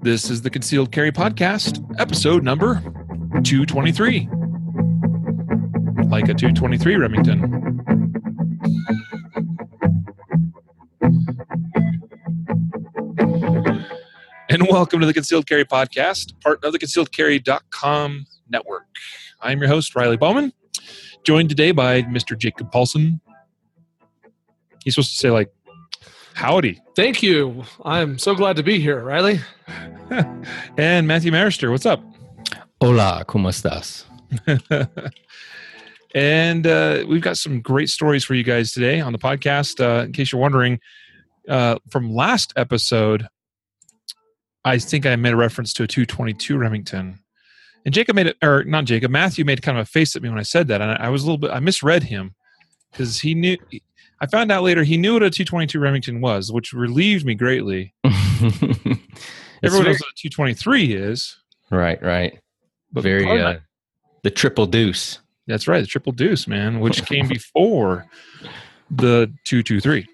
This is the Concealed Carry Podcast, episode number 223. Like a 223 Remington. And welcome to the Concealed Carry Podcast, part of the concealedcarry.com network. I'm your host, Riley Bowman, joined today by Mr. Jacob Paulsen. He's supposed to say, like, howdy. Thank you. I'm so glad to be here, Riley. and Matthew Maruster, what's up? Hola, ¿cómo estás? and uh, we've got some great stories for you guys today on the podcast. Uh, in case you're wondering, uh, from last episode, I think I made a reference to a 222 Remington. And Jacob made it, or not Jacob, Matthew made kind of a face at me when I said that. And I, I was a little bit, I misread him because he knew, I found out later he knew what a 222 Remington was, which relieved me greatly. Everyone very, knows what a 223 is. Right, right. But very, uh, the triple deuce. That's right, the triple deuce, man, which came before the 223.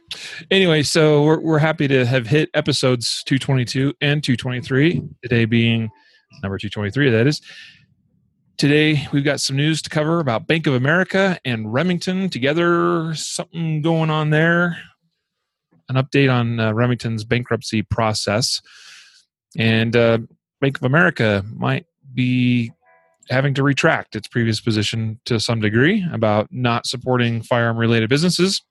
Anyway, so we're, we're happy to have hit episodes 222 and 223, today being number 223, that is. Today, we've got some news to cover about Bank of America and Remington together. Something going on there. An update on uh, Remington's bankruptcy process. And uh, Bank of America might be having to retract its previous position to some degree about not supporting firearm related businesses.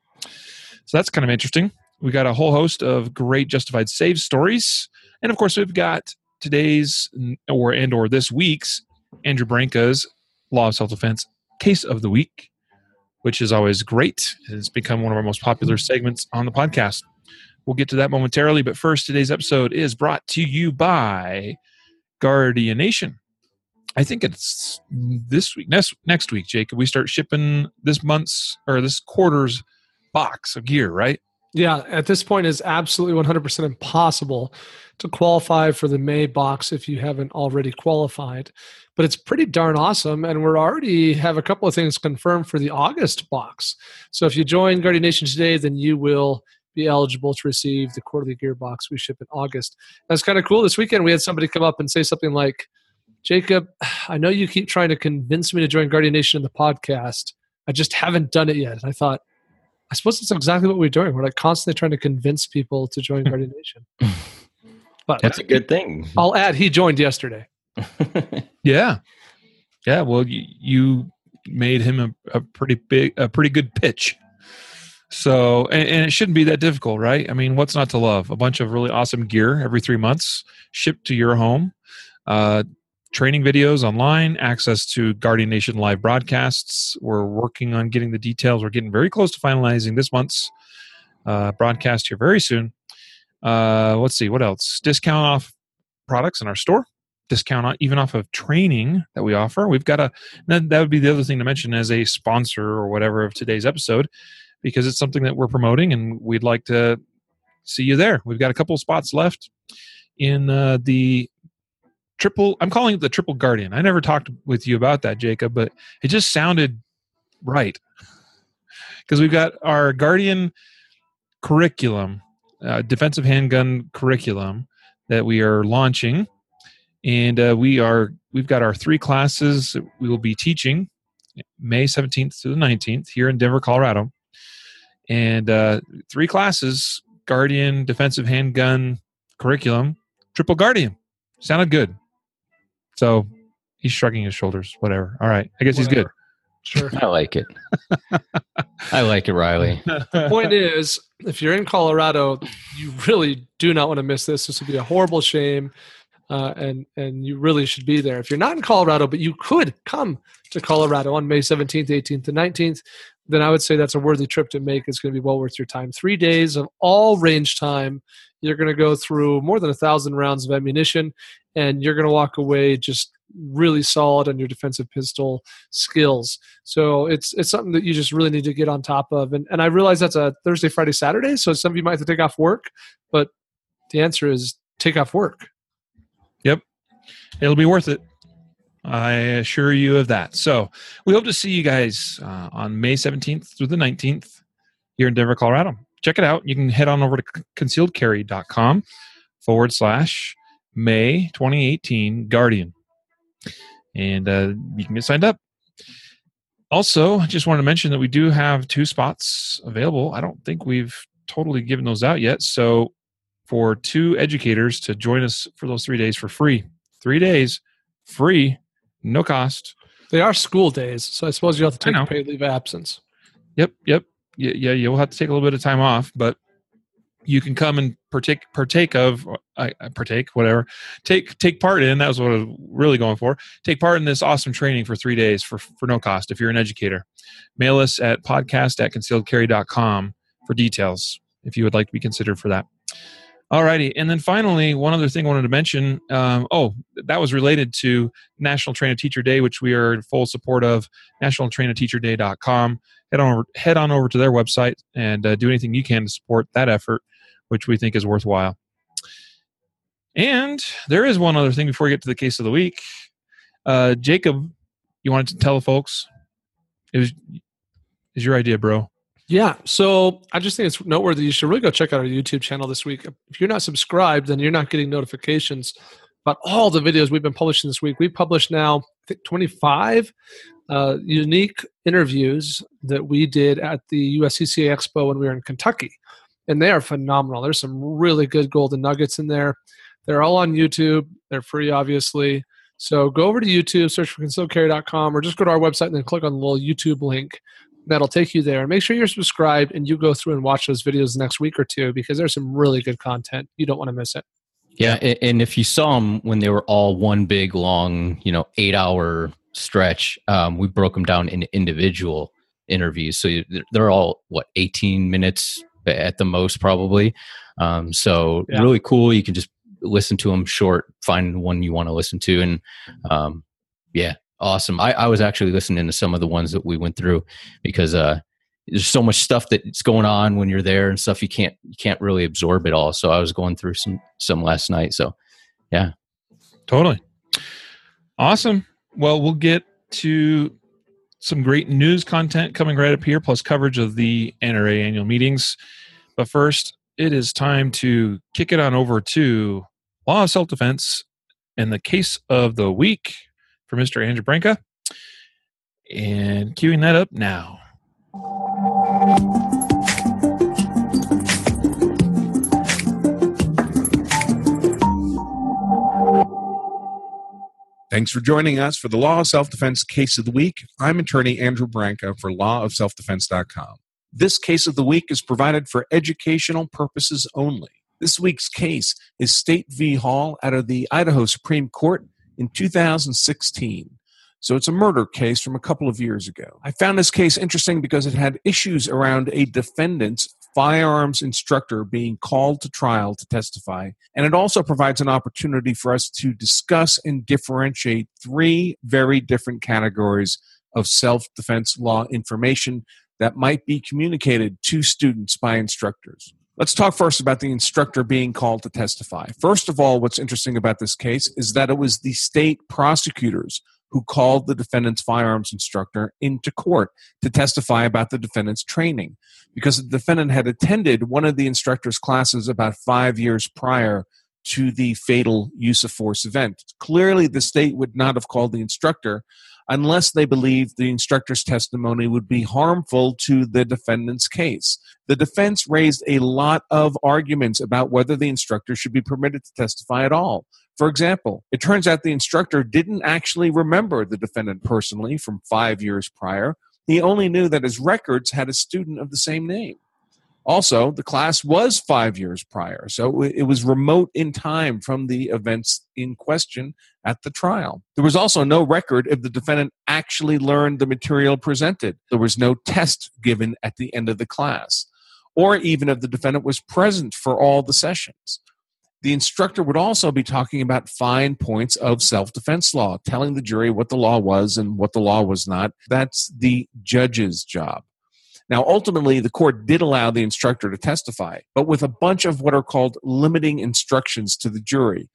So that's kind of interesting. We got a whole host of great justified save stories. And of course, we've got today's or and or this week's Andrew Branca's Law of Self Defense Case of the Week, which is always great. It's become one of our most popular segments on the podcast. We'll get to that momentarily, but first, today's episode is brought to you by Guardian Nation. I think it's this week, next next week, Jacob. We start shipping this month's or this quarter's box of gear, right? Yeah, at this point, it's absolutely 100% impossible to qualify for the May box if you haven't already qualified. But it's pretty darn awesome, and we're already have a couple of things confirmed for the August box. So if you join Guardian Nation today, then you will be eligible to receive the quarterly gear box we ship in August. That's kind of cool. This weekend, we had somebody come up and say something like, Jacob, I know you keep trying to convince me to join Guardian Nation in the podcast. I just haven't done it yet. And I thought, I suppose that's exactly what we're doing. We're like constantly trying to convince people to join Guardian Nation. But that's a good thing. I'll add he joined yesterday. yeah, yeah. Well, you, you made him a, a, pretty big, a pretty good pitch. So, and, and, it shouldn't be that difficult, right? I mean, what's not to love? A bunch of really awesome gear every three months shipped to your home. Uh, training videos online, access to Guardian Nation live broadcasts. We're working on getting the details. We're getting very close to finalizing this month's uh, broadcast here very soon. Uh, let's see, what else? Discount off products in our store. Discount even off of training that we offer. We've got a, that would be the other thing to mention as a sponsor or whatever of today's episode, because it's something that we're promoting and we'd like to see you there. We've got a couple spots left in uh, the triple i'm calling it the triple guardian i never talked with you about that jacob but it just sounded right because we've got our guardian curriculum uh, defensive handgun curriculum that we are launching and uh, we are we've got our three classes we will be teaching may 17th to the 19th here in denver colorado and uh, three classes guardian defensive handgun curriculum triple guardian sounded good so he's shrugging his shoulders. Whatever. All right. I guess Whatever. he's good. Sure. I like it. I like it, Riley. The point is, if you're in Colorado, you really do not want to miss this. This would be a horrible shame. Uh, and and you really should be there. If you're not in Colorado, but you could come to Colorado on May 17th, 18th, and 19th, then I would say that's a worthy trip to make. It's going to be well worth your time. Three days of all range time. You're going to go through more than a thousand rounds of ammunition, and you're going to walk away just really solid on your defensive pistol skills. So it's it's something that you just really need to get on top of. And and I realize that's a Thursday, Friday, Saturday. So some of you might have to take off work, but the answer is take off work. Yep, it'll be worth it. I assure you of that. So we hope to see you guys uh, on May 17th through the 19th here in Denver, Colorado. Check it out. You can head on over to concealedcarry.com forward slash May 2018 Guardian. And uh, you can get signed up. Also, just wanted to mention that we do have two spots available. I don't think we've totally given those out yet. So, for two educators to join us for those three days for free, three days free, no cost. They are school days, so I suppose you have to take paid leave of absence. Yep, yep. Yeah, yeah, you'll have to take a little bit of time off, but you can come and partake partake of I partake whatever. Take take part in that was what I was really going for. Take part in this awesome training for three days for for no cost if you're an educator. Mail us at podcast at concealedcarry.com for details if you would like to be considered for that. Alrighty and then finally one other thing i wanted to mention um, oh that was related to national train a teacher day which we are in full support of nationaltrainateacherday.com head on over, head on over to their website and uh, do anything you can to support that effort which we think is worthwhile and there is one other thing before we get to the case of the week uh, jacob you wanted to tell the folks it was is your idea bro Yeah, so I just think it's noteworthy. You should really go check out our YouTube channel this week. If you're not subscribed, then you're not getting notifications about all the videos we've been publishing this week. We've published now, I think, 25 uh, unique interviews that we did at the USCCA Expo when we were in Kentucky. And they are phenomenal. There's some really good golden nuggets in there. They're all on YouTube. They're free, obviously. So go over to YouTube, search for concealedcarry.com, or just go to our website and then click on the little YouTube link that'll take you there. And make sure you're subscribed and you go through and watch those videos next week or two because there's some really good content. You don't want to miss it. Yeah, and if you saw them when they were all one big long, you know, eight hour stretch, um, we broke them down into individual interviews. So they're all what eighteen minutes at the most, probably. Um, so Yeah. really cool. You can just listen to them short, find one you want to listen to, and um, yeah, awesome. I, I was actually listening to some of the ones that we went through because uh, there's so much stuff that's going on when you're there and stuff you can't you can't really absorb it all. So I was going through some some last night. So yeah, Totally. Awesome. Well, we'll get to some great news content coming right up here, plus coverage of the NRA annual meetings. But first, it is time to kick it on over to Law of Self Defense and the case of the week for Mr. Andrew Branca. And queuing that up now. Thanks for joining us for the Law of Self Defense Case of the Week. I'm attorney Andrew Branca for lawofselfdefense.com. This case of the week is provided for educational purposes only. This week's case is State v. Hall out of the Idaho Supreme Court in 2016. So it's a murder case from a couple of years ago. I found this case interesting because it had issues around a defendant's firearms instructor being called to trial to testify. And it also provides an opportunity for us to discuss and differentiate three very different categories of self defense law information that might be communicated to students by instructors. Let's talk first about the instructor being called to testify. First of all, what's interesting about this case is that it was the state prosecutors who called the defendant's firearms instructor into court to testify about the defendant's training because the defendant had attended one of the instructor's classes about five years prior to the fatal use of force event. Clearly, the state would not have called the instructor unless they believed the instructor's testimony would be harmful to the defendant's case. The defense raised a lot of arguments about whether the instructor should be permitted to testify at all. For example, it turns out the instructor didn't actually remember the defendant personally from five years prior. He only knew that his records had a student of the same name. Also, the class was five years prior, so it was remote in time from the events in question at the trial. There was also no record if the defendant actually learned the material presented. There was no test given at the end of the class, or even if the defendant was present for all the sessions. The instructor would also be talking about fine points of self defense law, telling the jury what the law was and what the law was not. That's the judge's job. Now, ultimately, the court did allow the instructor to testify, but with a bunch of what are called limiting instructions to the jury.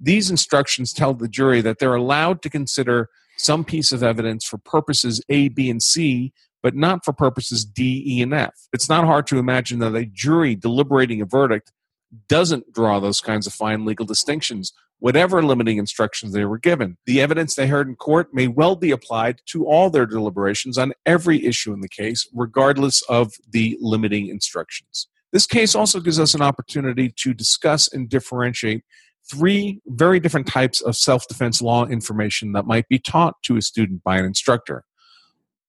These instructions tell the jury that they're allowed to consider some piece of evidence for purposes A, B, and C, but not for purposes D, E, and F. It's not hard to imagine that a jury deliberating a verdict doesn't draw those kinds of fine legal distinctions, whatever limiting instructions they were given. The evidence they heard in court may well be applied to all their deliberations on every issue in the case, regardless of the limiting instructions. This case also gives us an opportunity to discuss and differentiate three very different types of self defense law information that might be taught to a student by an instructor.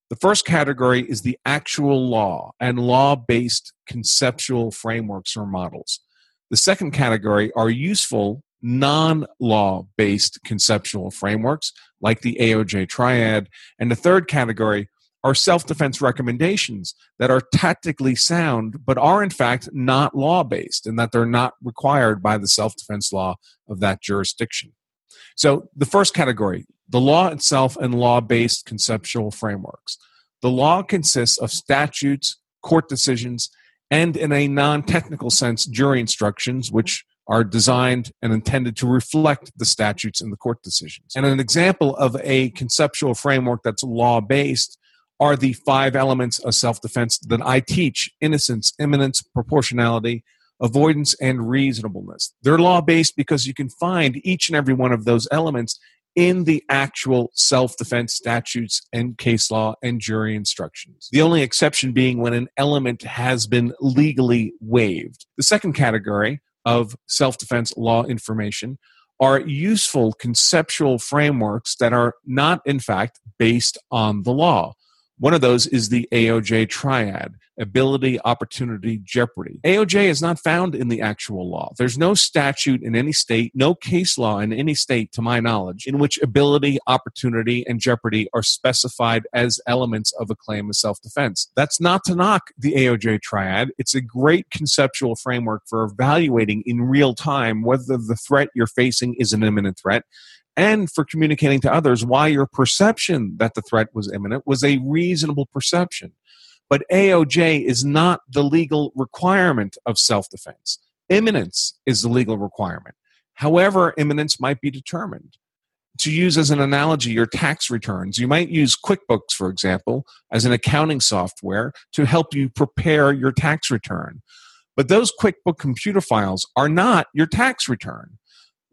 The first category is the actual law and law based conceptual frameworks or models. The second category are useful non law based conceptual frameworks like the AOJ triad. And the third category are self defense recommendations that are tactically sound, but are in fact not law based and that they're not required by the self defense law of that jurisdiction. So, the first category the law itself and law based conceptual frameworks. The law consists of statutes, court decisions, and in a non technical sense, jury instructions, which are designed and intended to reflect the statutes and the court decisions. And an example of a conceptual framework that's law based are the five elements of self defense that I teach innocence, imminence, proportionality, avoidance, and reasonableness. They're law based because you can find each and every one of those elements in the actual self defense statutes and case law and jury instructions. The only exception being when an element has been legally waived. The second category of self defense law information are useful conceptual frameworks that are not, in fact, based on the law. One of those is the AOJ triad ability, opportunity, jeopardy. AOJ is not found in the actual law. There's no statute in any state, no case law in any state, to my knowledge, in which ability, opportunity, and jeopardy are specified as elements of a claim of self defense. That's not to knock the AOJ triad. It's a great conceptual framework for evaluating in real time whether the threat you're facing is an imminent threat and for communicating to others why your perception that the threat was imminent was a reasonable perception. But AOJ is not the legal requirement of self defense. Imminence is the legal requirement. However, imminence might be determined. To use as an analogy, your tax returns, you might use QuickBooks, for example, as an accounting software to help you prepare your tax return. But those QuickBook computer files are not your tax return.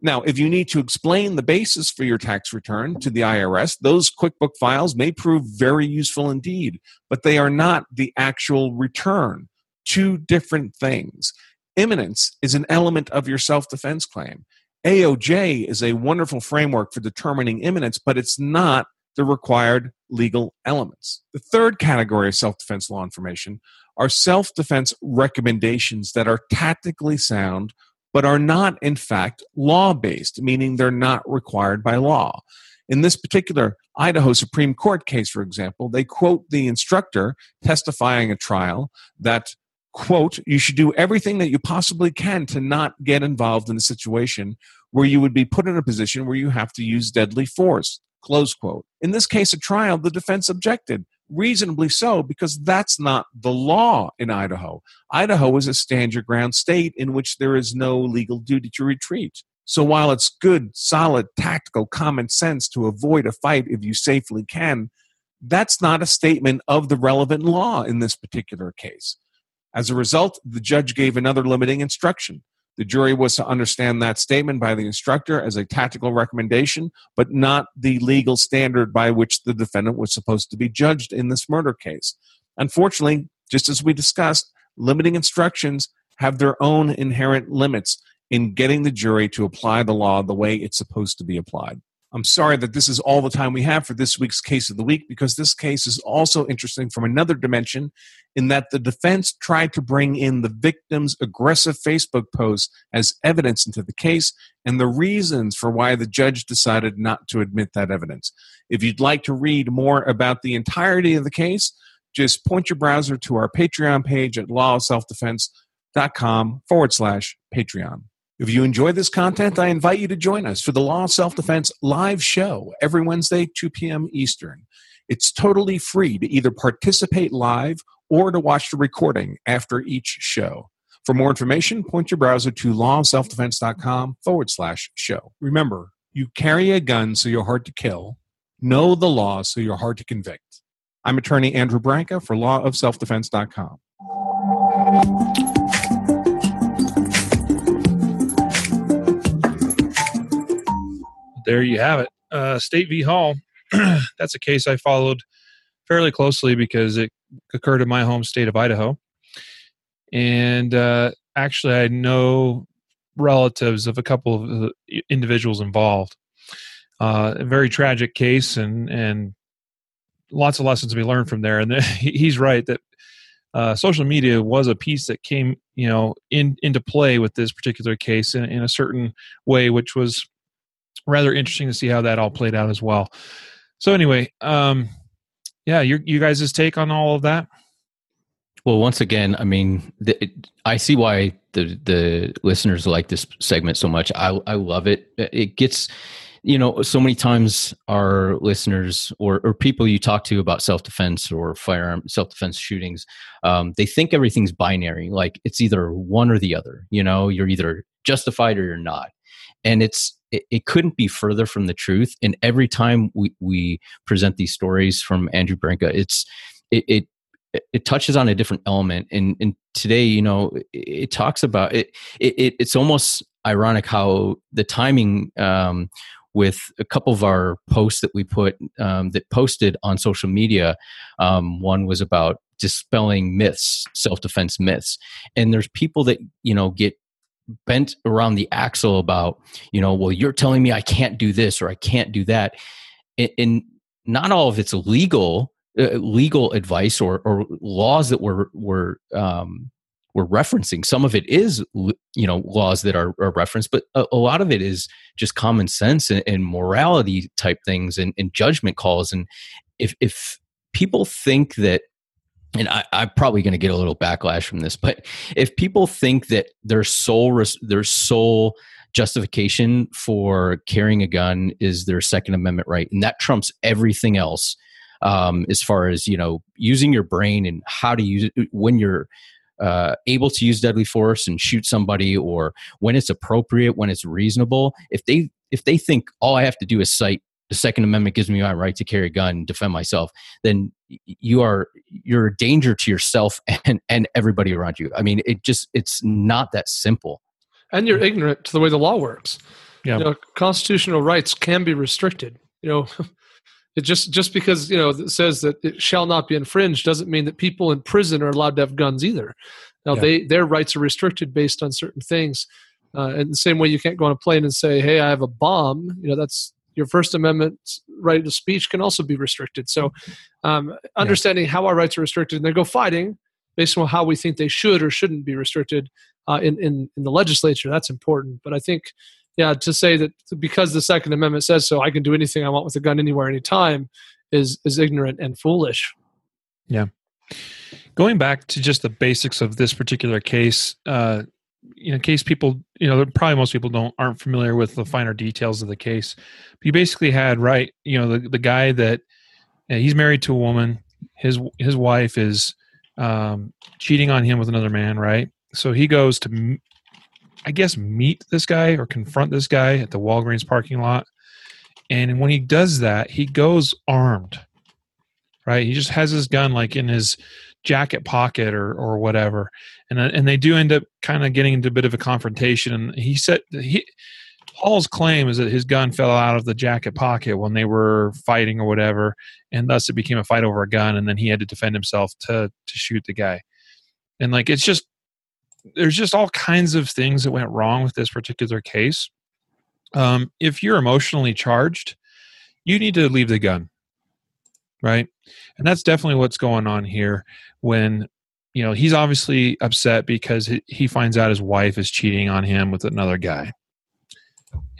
Now, if you need to explain the basis for your tax return to the IRS, those QuickBook files may prove very useful indeed, but they are not the actual return. Two different things. Imminence is an element of your self defense claim. AOJ is a wonderful framework for determining imminence, but it's not the required legal elements. The third category of self defense law information are self defense recommendations that are tactically sound but are not, in fact, law based, meaning they're not required by law. In this particular Idaho Supreme Court case, for example, they quote the instructor testifying at trial that, quote, you should do everything that you possibly can to not get involved in a situation where you would be put in a position where you have to use deadly force, close quote. In this case at trial, the defense objected reasonably so, because that's not the law in Idaho. Idaho is a stand your ground state in which there is no legal duty to retreat. So while it's good, solid, tactical common sense to avoid a fight if you safely can, that's not a statement of the relevant law in this particular case. As a result, the judge gave another limiting instruction. The jury was to understand that statement by the instructor as a tactical recommendation, but not the legal standard by which the defendant was supposed to be judged in this murder case. Unfortunately, just as we discussed, limiting instructions have their own inherent limits in getting the jury to apply the law the way it's supposed to be applied. I'm sorry that this is all the time we have for this week's case of the week because this case is also interesting from another dimension in that the defense tried to bring in the victim's aggressive Facebook post as evidence into the case and the reasons for why the judge decided not to admit that evidence. If you'd like to read more about the entirety of the case, just point your browser to our Patreon page at lawofselfdefense.com forward slash Patreon. If you enjoy this content, I invite you to join us for the Law of Self Defense live show every Wednesday, 2 p.m. Eastern. It's totally free to either participate live or to watch the recording after each show. For more information, point your browser to lawofselfdefense.com forward slash show. Remember, you carry a gun so you're hard to kill, know the law so you're hard to convict. I'm attorney Andrew Branca for lawofselfdefense.com. there you have it. Uh, State v. Hall. That's a case I followed fairly closely because it occurred in my home state of Idaho. And uh, actually, I know relatives of a couple of individuals involved. Uh, a very tragic case, and and lots of lessons to be learned from there. And he's right that uh, social media was a piece that came, you know, in into play with this particular case in, in a certain way, which was rather interesting to see how that all played out as well. So anyway, um, yeah, your you guys' take on all of that? Well, once again, I mean, the, it, I see why the the listeners like this segment so much. I I love it. It gets you know so many times our listeners or, or people you talk to about self-defense or firearm self-defense shootings um, they think everything's binary like it's either one or the other you know you're either justified or you're not and it's it, it, couldn't be further from the truth. And every time we, we present these stories from andrew branca it's it, it it touches on a different element. And, and today you know it, it talks about it, it, it's almost ironic how the timing um, with a couple of our posts that we put um, that posted on social media um, one was about dispelling myths self-defense myths. And there's people that you know get bent around the axle about you know well you're telling me i can't do this or i can't do that and not all of it's legal uh, legal advice or, or laws that were were um, we're referencing. Some of it is, you know, laws that are, are referenced, but a, a, lot of it is just common sense and, and morality type things and, and, judgment calls. And if if people think that and I, am probably going to get a little backlash from this, but if people think that their sole their sole justification for carrying a gun is their Second Amendment right, and that trumps everything else, um, as far as you know, using your brain and how to use it when you're uh, able to use deadly force and shoot somebody, or when it's appropriate, when it's reasonable. If they if they think all I have to do is cite the Second Amendment gives me my right to carry a gun and defend myself, then you are you're a danger to yourself and and everybody around you. I mean, it just it's not that simple. And you're ignorant to the way the law works. Yeah. You know, constitutional rights can be restricted. You know, it just just because you know it says that it shall not be infringed doesn't mean that people in prison are allowed to have guns either. Now yeah. they their rights are restricted based on certain things. Uh, in the same way, you can't go on a plane and say, "Hey, I have a bomb." You know, that's your First Amendment right of speech can also be restricted. So, um, understanding yeah. how our rights are restricted and they go fighting based on how we think they should or shouldn't be restricted uh, in, in, in the legislature, that's important. But I think, yeah, to say that because the Second Amendment says so, I can do anything I want with a gun anywhere, anytime, is is ignorant and foolish. Yeah. Going back to just the basics of this particular case, uh, in case people, you know, probably most people don't aren't familiar with the finer details of the case. But you basically had right, you know, the the guy that he's married to a woman. His his wife is um, cheating on him with another man, right? So he goes to, I guess, meet this guy or confront this guy at the Walgreens parking lot. And when he does that, he goes armed, right? He just has his gun like in his jacket pocket or or whatever and uh, and they do end up kind of getting into a bit of a confrontation and he said he Hall's claim is that his gun fell out of the jacket pocket when they were fighting or whatever, and thus it became a fight over a gun, and then he had to defend himself to to shoot the guy. And like it's just there's just all kinds of things that went wrong with this particular case. Um, if you're emotionally charged, you need to leave the gun, right? And that's definitely what's going on here when you know he's obviously upset because he finds out his wife is cheating on him with another guy.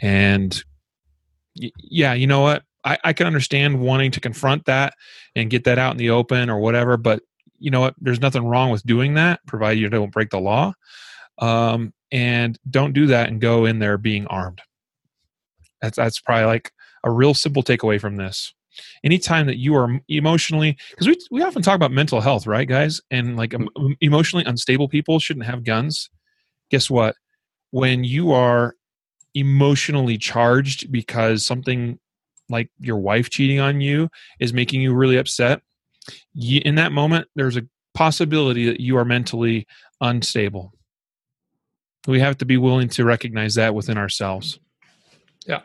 And yeah you know what? I, I can understand wanting to confront that and get that out in the open or whatever but you know what? There's nothing wrong with doing that provided you don't break the law. Um, and don't do that and go in there being armed. That's that's probably like a real simple takeaway from this anytime that you are emotionally because we, we often talk about mental health right guys? And like um, emotionally unstable people shouldn't have guns. Guess what? When you are emotionally charged because something like your wife cheating on you is making you really upset in that moment there's a possibility that you are mentally unstable. We have to be willing to recognize that within ourselves. Yeah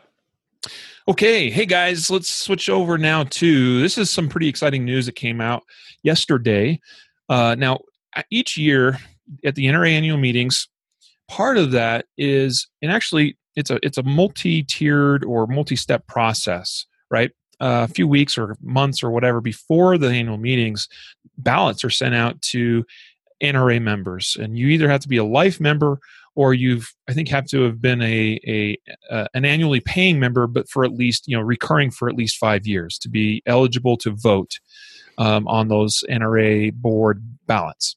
Okay, hey guys, let's switch over now to this is some pretty exciting news that came out yesterday. Uh, now, each year at the NRA annual meetings, part of that is, and actually, it's a it's a multi-tiered or multi-step process, right? Uh, a few weeks or months or whatever before the annual meetings, ballots are sent out to NRA members, and you either have to be a life member or you've I think have to have been a, a uh, an annually paying member, but for at least you know recurring for at least five years to be eligible to vote um, on those NRA board ballots.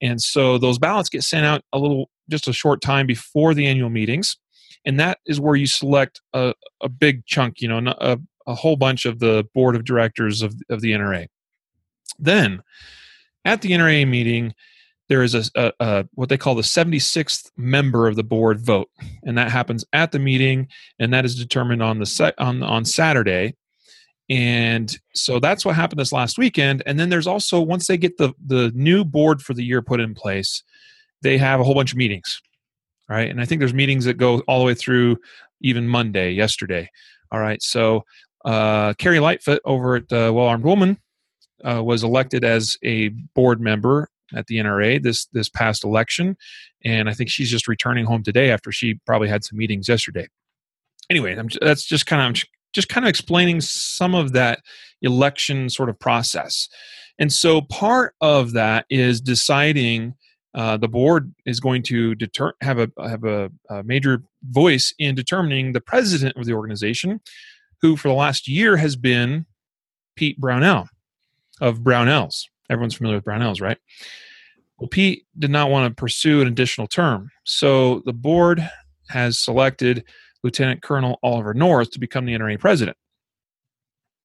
And so those ballots get sent out a little just a short time before the annual meetings, and that is where you select a, a big chunk, you know, a, a whole bunch of the board of directors of, of the NRA. Then at the NRA meeting, there is a, a, a, what they call the 76th member of the board vote. And that happens at the meeting and that is determined on the on on saturday. And so that's what happened this last weekend. And then there's also once they get the the new board for the year put in place they have a whole bunch of meetings right? And i think there's meetings that go all the way through even monday yesterday. All right so uh, carrie lightfoot over at uh, well armed woman uh, was elected as a board member at the NRA this this past election, and I think she's just returning home today after she probably had some meetings yesterday. Anyway, I'm, that's just kind of just kind of explaining some of that election sort of process, and so part of that is deciding. Uh, the board is going to deter- have a have a, a major voice in determining the president of the organization, who for the last year has been Pete Brownell of Brownells. Everyone's familiar with Brownells, right? Well, Pete did not want to pursue an additional term. So the board has selected Lieutenant Colonel Oliver North to become the NRA president.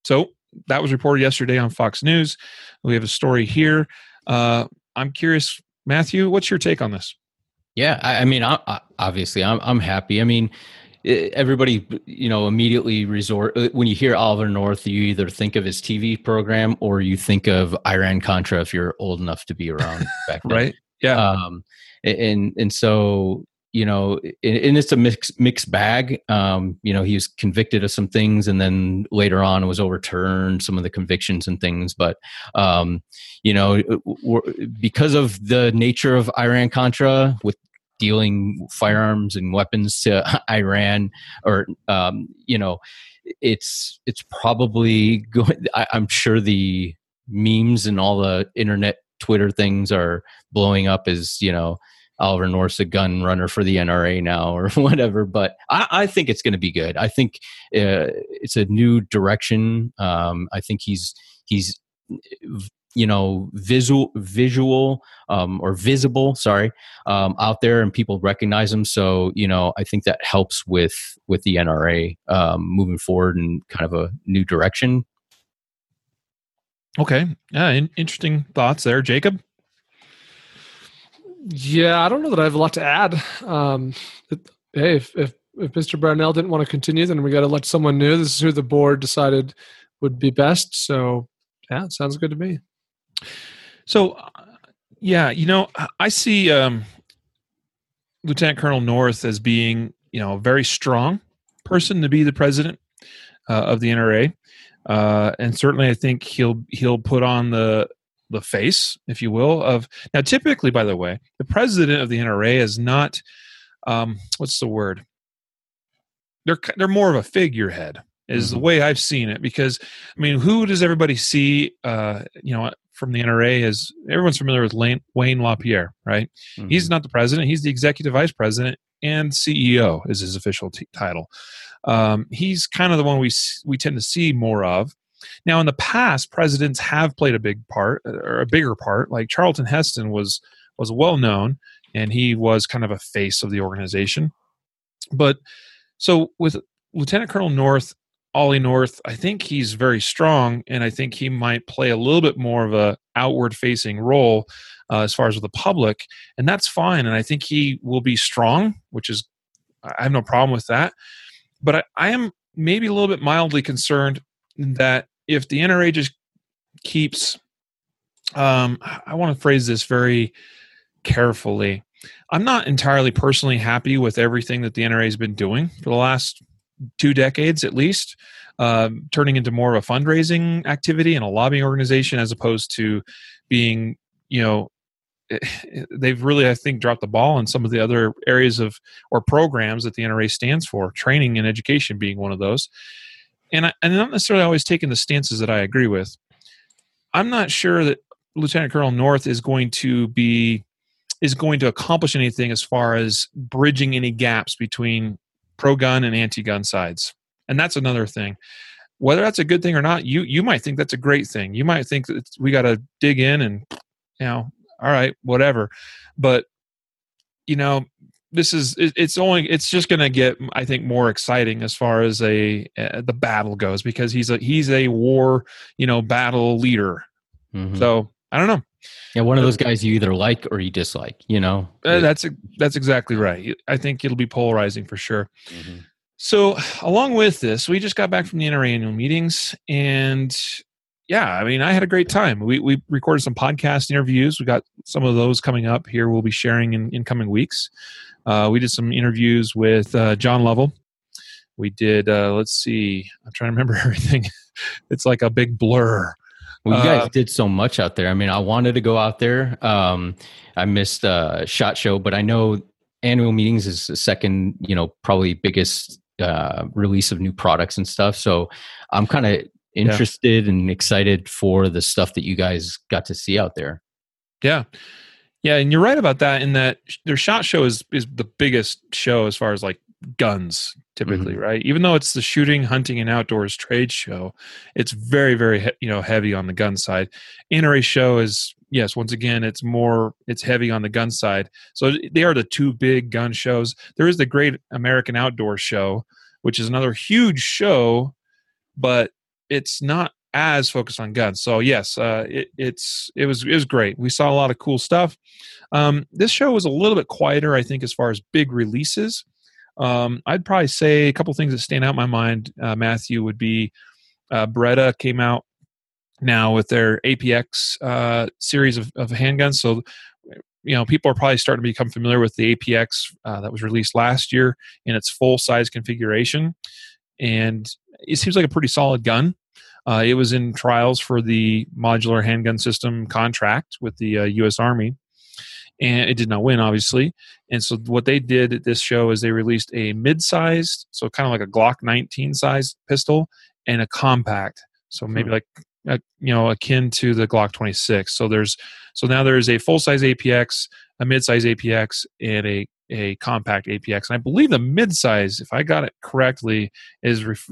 So that was reported yesterday on Fox News. We have a story here. Uh, I'm curious, Matthew, what's your take on this? Yeah, I, I mean, I, I, obviously, I'm I'm happy. I mean, everybody you know immediately resort uh, when you hear Oliver North you either think of his TV program or you think of Iran Contra if you're old enough to be around back then. Right yeah. Um, and and so you know and it's a mixed mixed bag. Um, you know he was convicted of some things and then later on was overturned some of the convictions and things. But um, you know because of the nature of Iran Contra with dealing firearms and weapons to Iran, or um, you know, it's it's probably going. I, I'm sure the memes and all the internet Twitter things are blowing up as you know Oliver North's a gun runner for the NRA now or whatever. But I, I think it's going to be good. I think uh, it's a new direction. Um, I think he's he's you know visual visual um, or visible sorry um, out there and people recognize them. So you know i think that helps with with the nra um, moving forward in kind of a new direction. Okay. Yeah in- interesting thoughts there. Jacob? Yeah i don't know that i have a lot to add. Um, hey if, if if mr brownell didn't want to continue then we got to let someone new this is who the board decided would be best. So yeah sounds good to me so, uh, yeah, you know, I see um, Lieutenant Colonel North as being, you know, a very strong person to be the president uh, of the NRA, uh, and certainly I think he'll he'll put on the the face, if you will, of now. Typically, by the way, the president of the NRA is not um, what's the word? They're they're more of a figurehead is mm-hmm. the way I've seen it because I mean, who does everybody see? Uh, you know, from the NRA is everyone's familiar with Lane, Wayne LaPierre, right? Mm-hmm. He's not the president; he's the executive vice president and CEO is his official t- title. Um, he's kind of the one we we tend to see more of. Now, in the past, presidents have played a big part or a bigger part. Like Charlton Heston was was well known, and he was kind of a face of the organization. But so with Lieutenant Colonel North Ollie North, I think he's very strong, and I think he might play a little bit more of a outward facing role uh, as far as with the public, and that's fine. And I think he will be strong, which is I have no problem with that. But I, I am maybe a little bit mildly concerned that if the NRA just keeps, um, I want to phrase this very carefully. I'm not entirely personally happy with everything that the NRA has been doing for the last two decades at least, um, turning into more of a fundraising activity and a lobbying organization as opposed to being, you know, they've really, I think, dropped the ball in some of the other areas of or programs that the NRA stands for, training and education being one of those. And I, and not necessarily always taking the stances that I agree with. I'm not sure that Lieutenant Colonel North is going to be is going to accomplish anything as far as bridging any gaps between pro gun and anti gun sides. And that's another thing. Whether that's a good thing or not, you you might think that's a great thing. You might think that we got to dig in and you know, all right, whatever. But you know, this is it's only it's just going to get I think more exciting as far as a uh, the battle goes because he's a he's a war you know battle leader. Mm-hmm. So I don't know. Yeah, one of those guys you either like or you dislike. You know, uh, that's that's exactly right. I think it'll be polarizing for sure. Mm-hmm. So, along with this, we just got back from the NRA annual meetings, and yeah, I mean, I had a great time. We we recorded some podcast interviews. We got some of those coming up here. We'll be sharing in, in coming weeks. Uh, we did some interviews with uh, John Lovell. We did. Uh, let's see. I'm trying to remember everything. it's like a big blur. Well, you guys uh, did so much out there. I mean, I wanted to go out there. Um, I missed uh, Shot Show, but I know annual meetings is the second, you know, probably biggest uh, release of new products and stuff. So I'm kind of interested yeah. and excited for the stuff that you guys got to see out there. Yeah. Yeah, and you're right about that. In that their shot show is is the biggest show as far as like guns typically mm-hmm. right? Even though it's the shooting hunting and outdoors trade show it's very very you know heavy on the gun side. Nra show is yes once again it's more it's heavy on the gun side. So they are the two big gun shows. There is the great american outdoor show which is another huge show but it's not as focused on guns. So yes uh, it, it's it was it was great. We saw a lot of cool stuff. Um, this show was a little bit quieter i think as far as big releases um, I'd probably say a couple things that stand out in my mind, uh, Matthew, would be uh, Beretta came out now with their APX uh, series of, of, handguns. So, you know, people are probably starting to become familiar with the APX uh, that was released last year in its full size configuration. And it seems like a pretty solid gun. Uh, it was in trials for the modular handgun system contract with the U.S. Uh, Army and it did not win, obviously. And so what they did at this show is they released a mid-sized, so kind of like a Glock 19 sized pistol, and a compact, so maybe hmm. like a, you know akin to the Glock 26. So there's so now there's a full-size APX, a mid-size APX, and a a compact APX. And I believe the mid-size, if I got it correctly, is ref-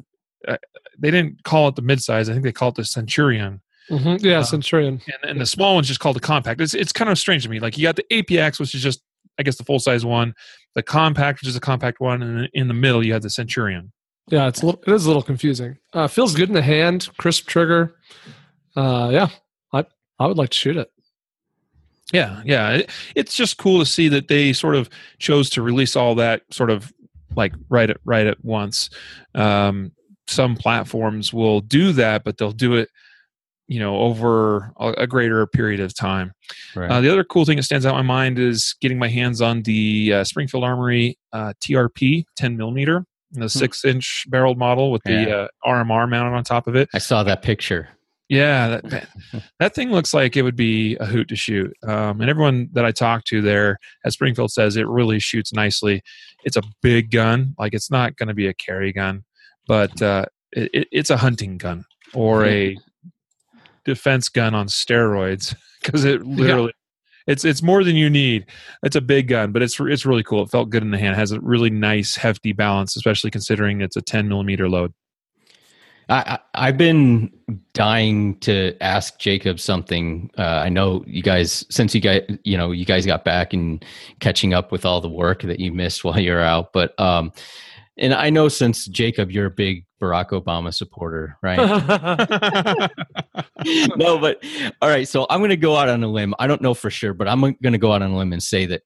uh, they didn't call it the mid-size. I think they call it the Centurion. Mm-hmm. Yeah, uh, Centurion. And, and, the small one's just called the compact. It's it's kind of strange to me. Like you got the APX, which is just I guess the full size one, the compact, which is a compact one, and in the middle you have the Centurion. Yeah, it's a little, it is a little confusing. Uh, feels good in the hand, crisp trigger. Uh, yeah, I I would like to shoot it. Yeah, yeah, it, it's just cool to see that they sort of chose to release all that sort of like right at right at once. Um, some platforms will do that, but they'll do it you know over a, a greater period of time right. uh, the other cool thing that stands out in my mind is getting my hands on the uh, springfield armory uh, trp 10 millimeter the hmm. six inch barreled model with yeah. the rmr uh, mounted on top of it i saw that picture yeah that, that thing looks like it would be a hoot to shoot um, and everyone that i talked to there at springfield says it really shoots nicely it's a big gun like it's not going to be a carry gun but uh, it, it's a hunting gun or a defense gun on steroids because it literally yeah. it's it's more than you need. It's a big gun, but it's it's really cool. It felt good in the hand. It has a really nice hefty balance, especially considering it's a 10 millimeter load. I, I have been dying to ask Jacob something. Uh, I know you guys, since you guys, you know, you guys got back and catching up with all the work that you missed while you're out. But um, and I know since Jacob, you're a big Barack Obama supporter, right? no, but all right. So I'm going to go out on a limb. I don't know for sure, but I'm going to go out on a limb and say that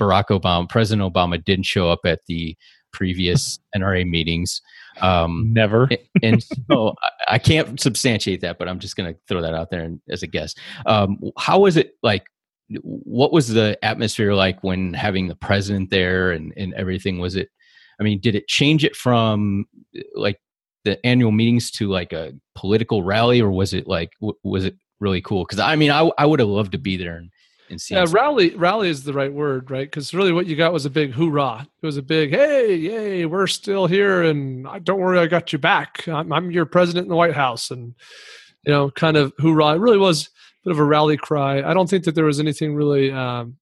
Barack Obama, President Obama, didn't show up at the previous NRA meetings. Um, Never. and so I can't substantiate that, but I'm just going to throw that out there as a guess. Um, how was it like? What was the atmosphere like when having the president there and, and everything? Was it I mean, did it change it from like the annual meetings to like a political rally, or was it like w- was it really cool? Because I mean, I I would have loved to be there and, and see. Yeah, rally rally is the right word, right? Because really, what you got was a big hoorah. It was a big hey, yay, we're still here, and I- don't worry, I got you back. I'm, I'm your president in the White House, and you know, kind of hoorah. It really was a bit of a rally cry. I don't think that there was anything really um,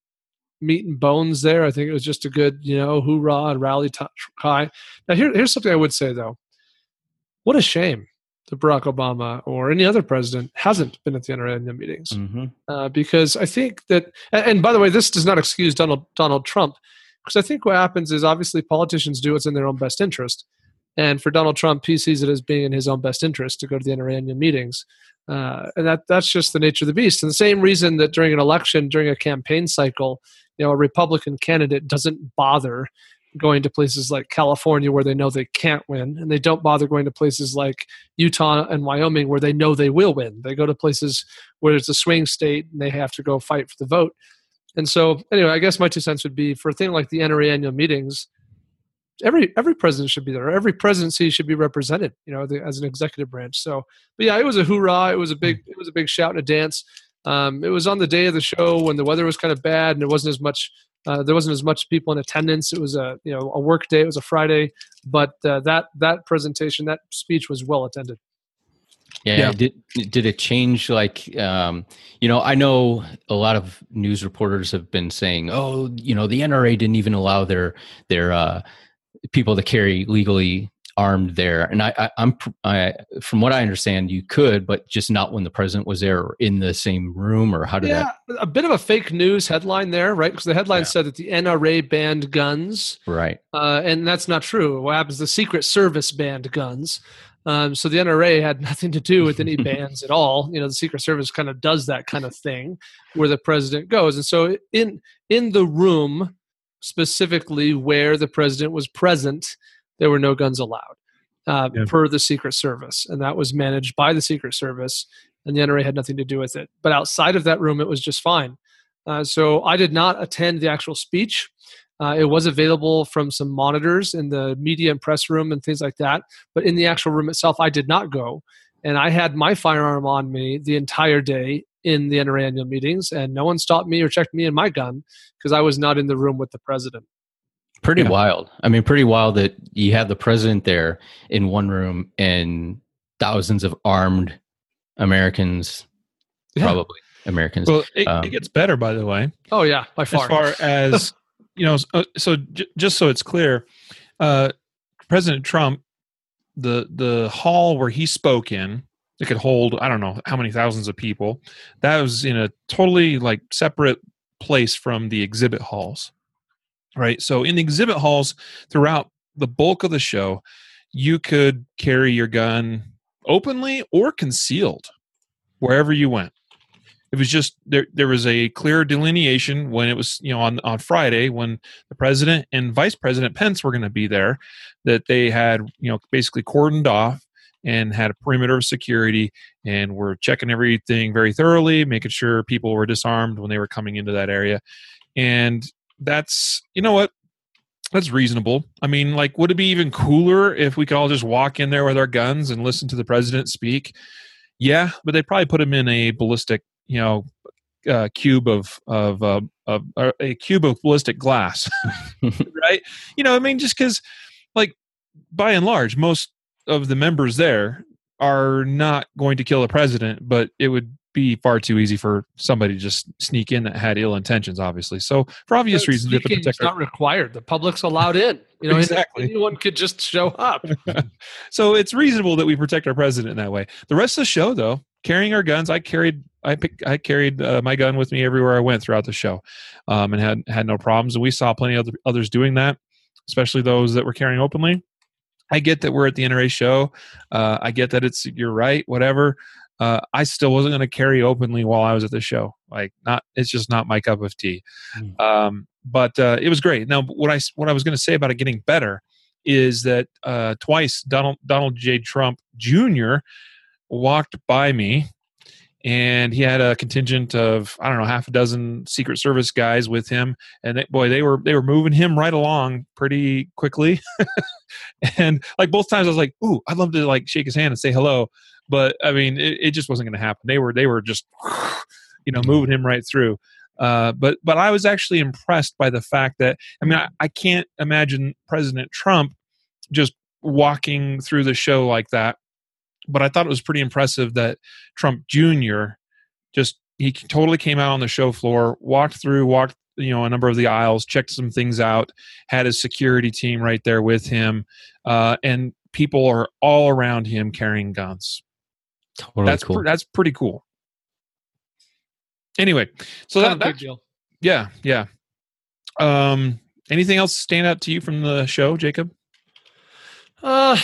meat and bones there. I think it was just a good, you know, hoorah and rally t- cry. Now, here, here's something I would say though. What a shame that Barack Obama or any other president hasn't been at the NRA meetings Mhm. uh, because I think that, and, and by the way, this does not excuse Donald Donald Trump, because I think what happens is obviously politicians do what's in their own best interest, and for Donald Trump, he sees it as being in his own best interest to go to the NRA annual meetings, uh, and that that's just the nature of the beast. And the same reason that during an election, during a campaign cycle, you know, a Republican candidate doesn't bother going to places like California where they know they can't win, and they don't bother going to places like Utah and Wyoming where they know they will win. They go to places where it's a swing state and they have to go fight for the vote. And so, anyway, I guess my two cents would be for a thing like the NRA annual meetings, every every president should be there. Every presidency should be represented, you know, the, as an executive branch. So, but yeah, it was a hoorah. It was a big it was a big shout and a dance. Um, it was on the day of the show when the weather was kind of bad and there wasn't as much uh, there wasn't as much people in attendance. It was a you know a work day. It was a Friday, but uh, that that presentation that speech was well attended. Yeah, Yeah. Did did it change? Like, um, you know, I know a lot of news reporters have been saying, "Oh, you know, the NRA didn't even allow their their uh, people to carry legally armed there." And I, I, I'm, I, from what I understand, you could, but just not when the president was there or in the same room. Or how did that Yeah, a bit of a fake news headline there, right? Because the headline Yeah. said that the NRA banned guns. Right. Uh, and that's not true. What happens? The Secret Service banned guns. Um, so the NRA had nothing to do with any bans at all. You know, the Secret Service kind of does that kind of thing where the president goes. And so in in the room specifically where the president was present, there were no guns allowed uh, Yeah. per the Secret Service, and that was managed by the Secret Service, and the NRA had nothing to do with it. But outside of that room, it was just fine. Uh, so I did not attend the actual speech. Uh, it was available from some monitors in the media and press room and things like that. But in the actual room itself, I did not go. And I had my firearm on me the entire day in the NRA annual meetings, and no one stopped me or checked me and my gun because I was not in the room with the president. Pretty Yeah. wild. I mean, pretty wild that you have the president there in one room and thousands of armed Americans, Yeah. probably Americans. Well, it, Um, it gets better, by the way. Oh, yeah, by far. as far as you know s- uh, so j- just so it's clear uh president trump the the hall where he spoke in it could hold i don't know how many thousands of people. That was in a totally like separate place from the exhibit halls right? So in the exhibit halls throughout the bulk of the show you could carry your gun openly or concealed wherever you went. It was just there there was a clear delineation when it was you know on on Friday when the president and vice president Pence were going to be there that they had you know basically cordoned off and had a perimeter of security and were checking everything very thoroughly making sure people were disarmed when they were coming into that area. And that's you know what? That's reasonable. I mean like would it be even cooler if we could all just walk in there with our guns and listen to the president speak? Yeah but they probably put him in a ballistic you know uh, cube of of, uh, of uh, a cube of ballistic glass right? You know i mean? Just because like by and large most of the members there are not going to kill the president but it would be far too easy for somebody to just sneak in that had ill intentions obviously so for obvious But reasons sneaking protect our not required. The public's allowed in. You know, Exactly. anyone could just show up. so it's reasonable that we protect our president in that way. The rest of the show, though, carrying our guns, I carried I pick, I carried uh, my gun with me everywhere I went throughout the show, um, and had had no problems. And we saw plenty of other, others doing that, especially those that were carrying openly. I get that we're at the NRA show. Uh, I get that it's you're right, whatever. Uh, I still wasn't going to carry openly while I was at the show. Like, not it's just not my cup of tea. Mm. Um, but uh, it was great. Now, what I what I was going to say about it getting better is that uh, twice Donald Donald J. Trump Jr. walked by me and he had a contingent of I don't know half a dozen Secret Service guys with him, and they, boy, they were they were moving him right along pretty quickly. and like both times, I was like, "Ooh, I'd love to like shake his hand and say hello," but I mean, it, it just wasn't going to happen. They were they were just you know moving him right through. Uh, but but I was actually impressed by the fact that I mean I, I can't imagine President Trump just walking through the show like that but I thought it was pretty impressive that Trump Jr. just he totally came out on the show floor, walked through, walked you know a number of the aisles, checked some things out, had his security team right there with him, uh, and people are all around him carrying guns. Totally that's cool. Pr- that's pretty cool. Anyway, so Kind that, that yeah yeah. Um, anything else stand out to you from the show, Jacob? Uh,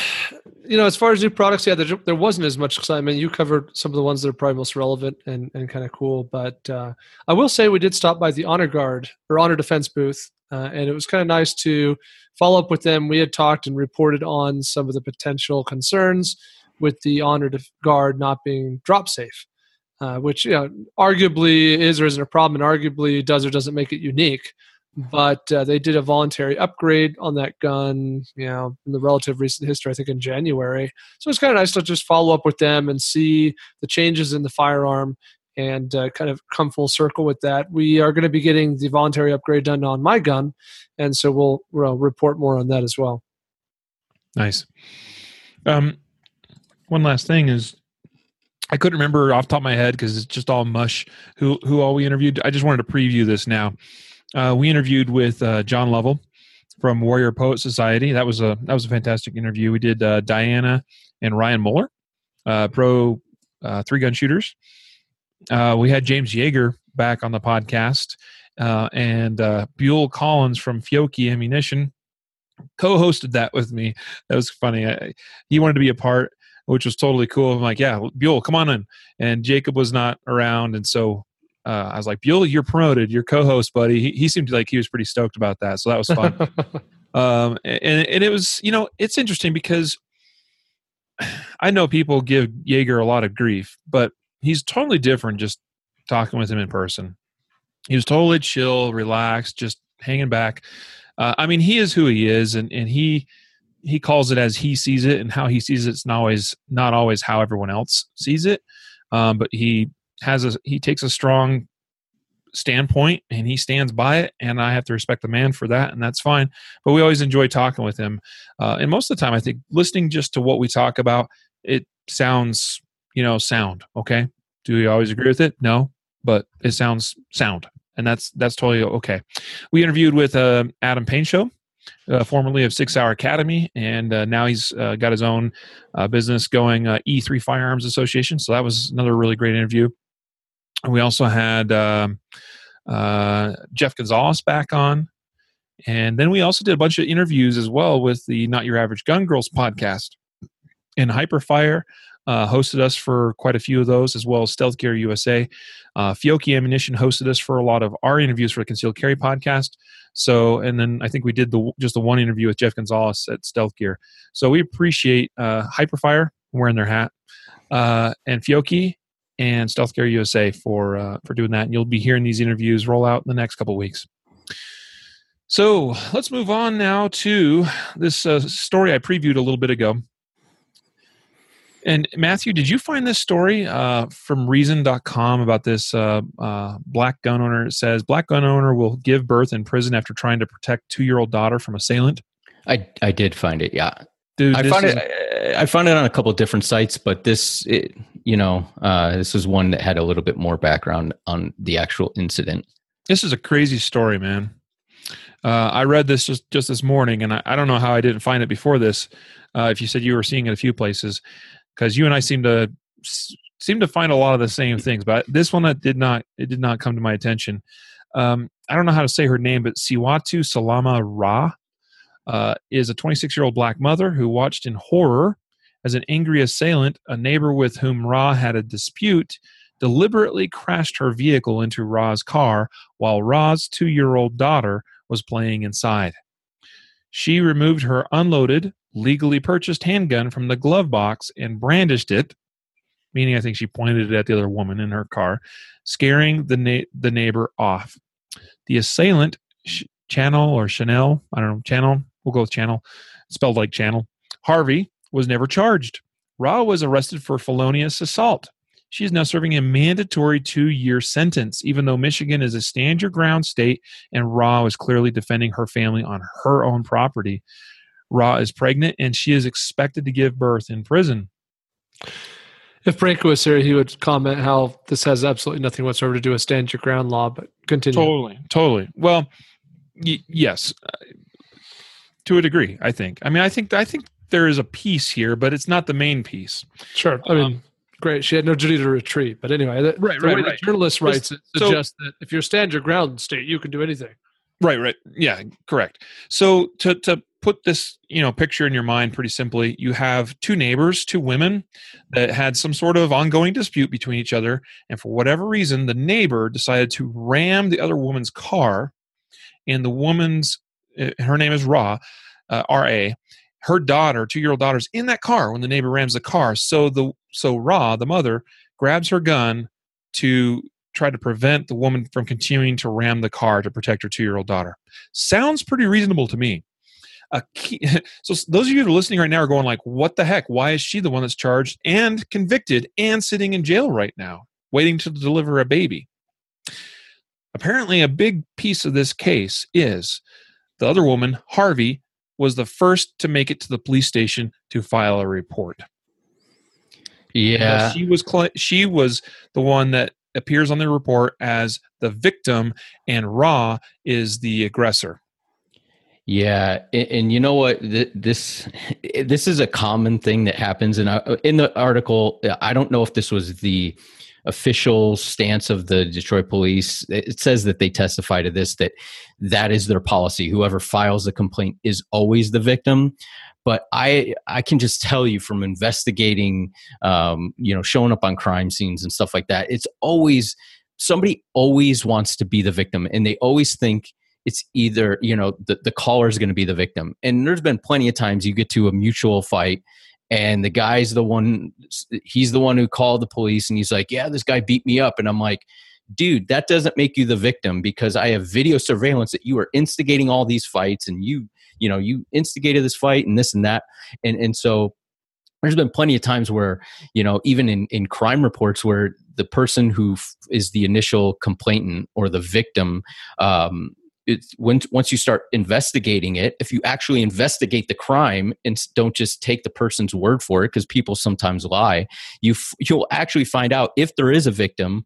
you know, as far as new products, yeah, there, there wasn't as much excitement. You covered some of the ones that are probably most relevant and, and kind of cool. But uh, I will say we did stop by the Honor Guard or Honor Defense booth, uh, and it was kind of nice to follow up with them. We had talked and reported on some of the potential concerns with the Honor Guard not being drop safe, uh, which you know, arguably is or isn't a problem, and arguably does or doesn't make it unique but uh, they did a voluntary upgrade on that gun you know in the relative recent history i think in january so it's kind of nice to just follow up with them and see the changes in the firearm and uh, kind of come full circle with that we are going to be getting the voluntary upgrade done on my gun and so we'll, we'll report more on that as well Nice. Um, one last thing is, I couldn't remember off top of my head because it's just all mush. Who who all we interviewed? I just wanted to preview this now. Uh, we interviewed with uh, John Lovell from Warrior Poet Society. That was a that was a fantastic interview. We did uh, Dianna and Ryan Muller, uh, pro uh, three gun shooters. Uh, we had James Yeager back on the podcast, and Buell Collins from Fiocchi Ammunition co-hosted that with me. That was funny. I, he wanted to be a part, which was totally cool. I'm like, yeah, Buell, come on in. And Jacob was not around, and so uh, I was like, Buell, you're promoted. You're co-host, buddy. He, he seemed like he was pretty stoked about that, so that was fun. um, and and it was, you know, it's interesting because I know people give Yeager a lot of grief, but he's totally different just talking with him in person. He was totally chill, relaxed, just hanging back. Uh, I mean, he is who he is, and and he he calls it as he sees it, and how he sees it's not always not always how everyone else sees it. Um, but he has a he takes a strong standpoint and he stands by it and i have to respect the man for that and that's fine but we always enjoy talking with him uh, and most of the time i think listening just to what we talk about it sounds you know sound okay do you always agree with it no but it sounds sound and that's that's totally okay we interviewed with uh, Adam Painchaud uh, formerly of SIG Sauer Academy, and uh, now he's uh, got his own uh, business going, uh, E3 Firearms Association. So that was another really great interview. We also had um, uh, Jeff Gonzalez back on, and then we also did a bunch of interviews as well with the Not Your Average Gun Girls podcast. And Hyperfire uh, hosted us for quite a few of those, as well as Stealth Gear USA. Uh, Fiocchi Ammunition hosted us for a lot of our interviews for the Concealed Carry podcast. So, and then I think we did the just the one interview with Jeff Gonzalez at Stealth Gear. So we appreciate uh, Hyperfire wearing their hat, uh, and Fiocchi and Stealth Gear USA for uh, for doing that. And you'll be hearing these interviews roll out in the next couple weeks. So let's move on now to this uh, story I previewed a little bit ago. And Matthew, did you find this story uh, from Reason.com about this uh, uh, black gun owner? It says black gun owner will give birth in prison after trying to protect two-year-old daughter from assailant. I I did find it. Yeah, Dude, I found is- it. I found it on a couple different sites, but this, it, you know, uh, this is one that had a little bit more background on the actual incident. this is a crazy story, man. Uh, I read this just just this morning, and I, I don't know how I didn't find it before this. Uh, if you said you were seeing it a few places, because you and I seem to seem to find a lot of the same things, but this one that did not it did not come to my attention. Um, I don't know how to say her name, but Siwatu Salama Ra uh, is a 26 year old black mother who watched in horror as an angry assailant, a neighbor with whom Ra had a dispute, deliberately crashed her vehicle into Ra's car while Ra's two year old daughter was playing inside. She removed her unloaded, legally purchased handgun from the glove box and brandished it meaning I think she pointed it at the other woman in her car, scaring the na- the neighbor off. The assailant, Ch- Channel or Chanel, I don't know, Channel, we'll go with Channel, spelled like Channel. Harvey was never charged. Ra was arrested for felonious assault. She is now serving a mandatory two year sentence, even though Michigan is a stand your ground state and Ra was clearly defending her family on her own property. Ra is pregnant and she is expected to give birth in prison. If Branko was here, he would comment how this has absolutely nothing whatsoever to do with stand your ground law. But continue. Totally, totally. Well, y- yes, to a degree. I think. I mean, I think I think there is a piece here, but it's not the main piece. Sure. I mean, Um, great. She had no duty to retreat. But anyway, the, Right, the right, way right. the journalist writes it So- suggests that if you're stand your ground state, you can do anything. Right, right. Yeah, correct. So to to put this, you know, picture in your mind pretty simply, you have two neighbors, two women that had some sort of ongoing dispute between each other, and for whatever reason, the neighbor decided to ram the other woman's car, and the woman's her name is Ra, uh, R A. Her daughter, two-year-old daughter's in that car when the neighbor rams the car. So the so Ra, the mother, grabs her gun to try to prevent the woman from continuing to ram the car to protect her two-year-old daughter. Sounds pretty reasonable to me. Key, so those of you are listening right now are going like, "What the heck? Why is she the one that's charged and convicted and sitting in jail right now, waiting to deliver a baby?" Apparently, a big piece of this case is the other woman, Harvey, was the first to make it to the police station to file a report. Yeah. she was cl- she was the one that appears on the report as the victim, and Ra is the aggressor. Yeah, and, and you know what? This this is a common thing that happens. And I- uh, in the article, I don't know if this was the official stance of the Detroit police. It says that they testify to this that that is their policy. Whoever files the complaint is always the victim. But I I can just tell you from investigating, um, you know, showing up on crime scenes and stuff like that. It's always somebody always wants to be the victim, and they always think it's either you know the, the caller is going to be the victim and there's been plenty of times you get to a mutual fight and the guy's the one he's the one who called the police and he's like yeah this guy beat me up. And i'm like dude that doesn't make you the victim because i have video surveillance that you are instigating all these fights and you you know you instigated this fight and this and that. And and so there's been plenty of times where you know even in in crime reports where the person who f- is the initial complainant or the victim um it's when once you start investigating it if you actually investigate the crime and don't just take the person's word for it because people sometimes lie you f- you'll actually find out if there is a victim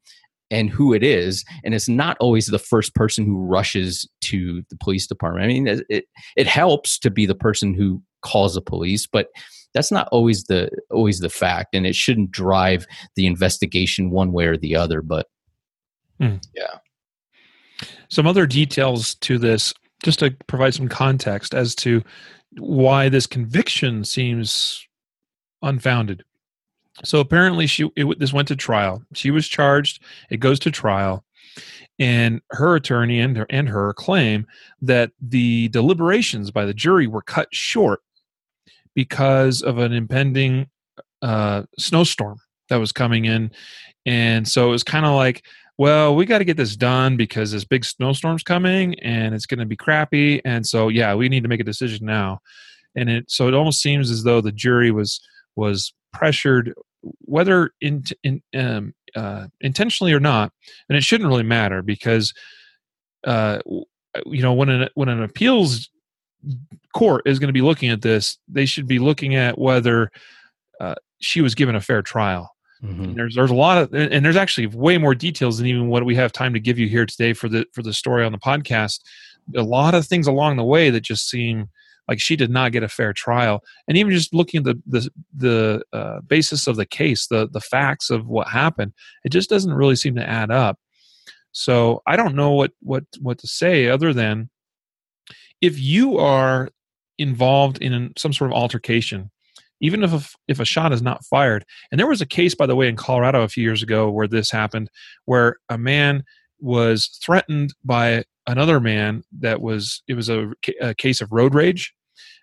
and who it is and it's not always the first person who rushes to the police department. I mean it it, it helps to be the person who calls the police but that's not always the always the fact and it shouldn't drive the investigation one way or the other but hmm. Some other details to this, just to provide some context as to why this conviction seems unfounded. So apparently, she it, this went to trial. She was charged. It goes to trial, and her attorney and her, and her claim that the deliberations by the jury were cut short because of an impending uh, snowstorm that was coming in, and so it was kind of like, well, we got to get this done because this big snowstorm's coming and it's going to be crappy, and so yeah, we need to make a decision now, and it so it almost seems as though the jury was was pressured whether in, in um, uh, intentionally or not, and it shouldn't really matter because uh, you know when an when an appeals court is going to be looking at this, they should be looking at whether uh, she was given a fair trial. And there's there's a lot of and there's actually way more details than even what we have time to give you here today for the for the story on the podcast. A lot of things along the way that just seem like she did not get a fair trial, and even just looking at the the the uh, basis of the case, the the facts of what happened, it just doesn't really seem to add up. So I don't know what what what to say other than if you are involved in some sort of altercation, even if a, if a shot is not fired, and there was a case by the way in Colorado a few years ago where this happened, where a man was threatened by another man that was it was a, a case of road rage.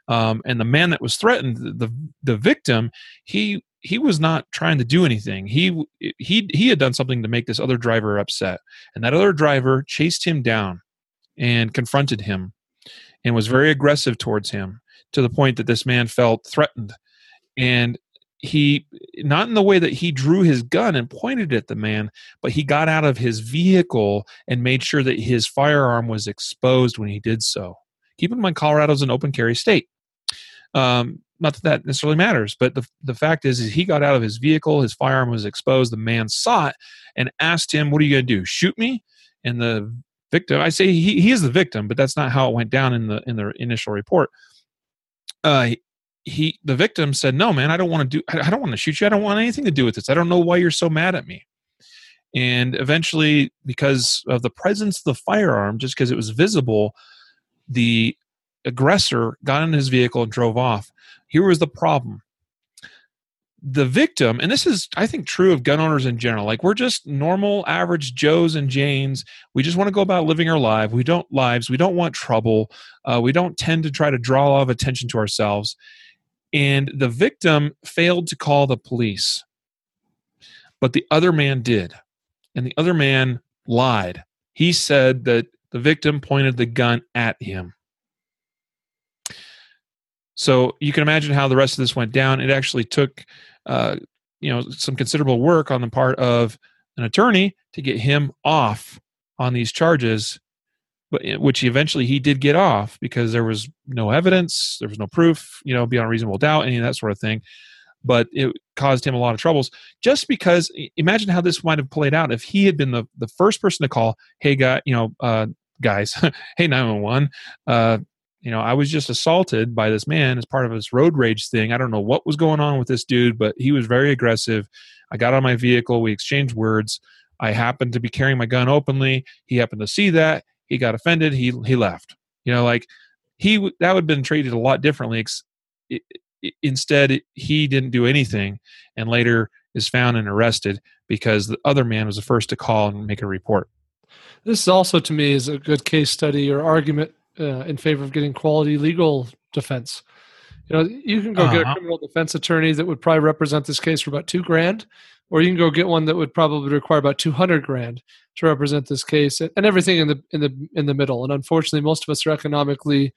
Um, and the man that was threatened the the victim he he was not trying to do anything. He he he had done something to make this other driver upset, and that other driver chased him down and confronted him, and was very aggressive towards him to the point that this man felt threatened, and he not in the way that he drew his gun and pointed at the man but he got out of his vehicle and made sure that his firearm was exposed when he did so. Keep in mind colorado's an open carry state. Um, not that that necessarily matters but the, the fact is, is he got out of his vehicle his firearm was exposed the man saw it and asked him what are you going to do shoot me? And the victim i say he, he is the victim but that's not how it went down in the in the initial report. Uh, he the victim said no man i don't want to do i don't want to shoot you. I don't want anything to do with this. I don't know why you're so mad at me. And eventually because of the presence of the firearm just because it was visible the aggressor got in his vehicle and drove off. Here was the problem. The victim and this is i think true of gun owners in general like we're just normal average joes and janes. We just want to go about living our life. We don't lives. We don't want trouble. Uh, we don't tend to try to draw a lot of attention to ourselves and the victim failed to call the police. But the other man did. And the other man lied. He said that the victim pointed the gun at him. So you can imagine how the rest of this went down. It actually took, uh, you know, some considerable work on the part of an attorney to get him off on these charges but which eventually he did get off because there was no evidence, there was no proof, you know, beyond reasonable doubt, any of that sort of thing. But it caused him a lot of troubles just because imagine how this might have played out if he had been the, the first person to call, hey, guy, you know, uh, guys, hey, 911, uh, you know, I was just assaulted by this man as part of his road rage thing. I don't know what was going on with this dude, but he was very aggressive. I got on my vehicle, we exchanged words. I happened to be carrying my gun openly. He happened to see that he got offended he he left you know like he that would have been treated a lot differently instead he didn't do anything and later is found and arrested because the other man was the first to call and make a report this also to me is a good case study or argument uh, in favor of getting quality legal defense you know you can go uh-huh. get a uh-huh. criminal defense attorney that would probably represent this case for about two grand or you can go get one that would probably require about 200 grand to represent this case and everything in the in the in the middle. And unfortunately most of us are economically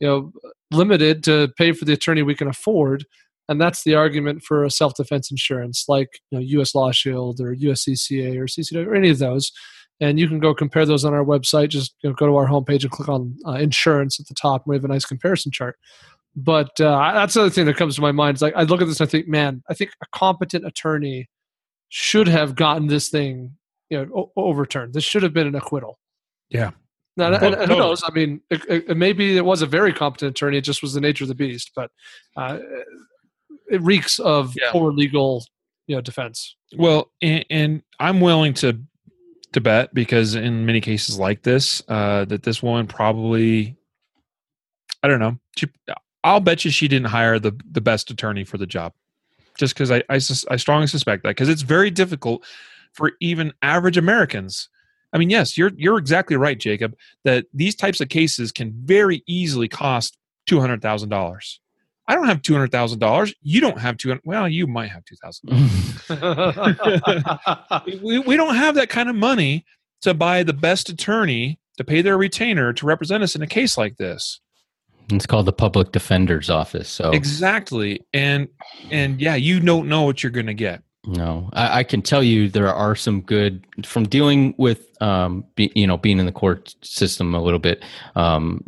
you know limited to pay for the attorney we can afford. And that's the argument for a self-defense insurance like you know us law shield or uscca or ccw or any of those. And you can go compare those on our website. Just you know, go to our homepage and click on uh, insurance at the top and we have a nice comparison chart. But uh, that's the other thing that comes to my mind is like i look at this and i think man i think a competent attorney should have gotten this thing you know o- overturned. This should have been an acquittal. Yeah. Now, well, and, and who knows? I mean, it, it, maybe it was a very competent attorney. It just was the nature of the beast. But uh, it reeks of yeah. poor legal, you know, defense. Well, and, and, I'm willing to to bet because in many cases like this, uh, that this woman probably, I don't know, she, I'll bet you she didn't hire the the best attorney for the job just because I, I, I strongly suspect that because it's very difficult for even average Americans. I mean, yes, you're you're exactly right, Jacob. That these types of cases can very easily cost two hundred thousand dollars. I don't have two hundred thousand dollars. You don't have two hundred. Well, you might have two thousand. we we don't have that kind of money to buy the best attorney to pay their retainer to represent us in a case like this. It's called the public defender's office. So exactly, and and yeah, you don't know what you're going to get. No, I, I, can tell you there are some good from dealing with, um, be, you know, being in the court system a little bit. Um,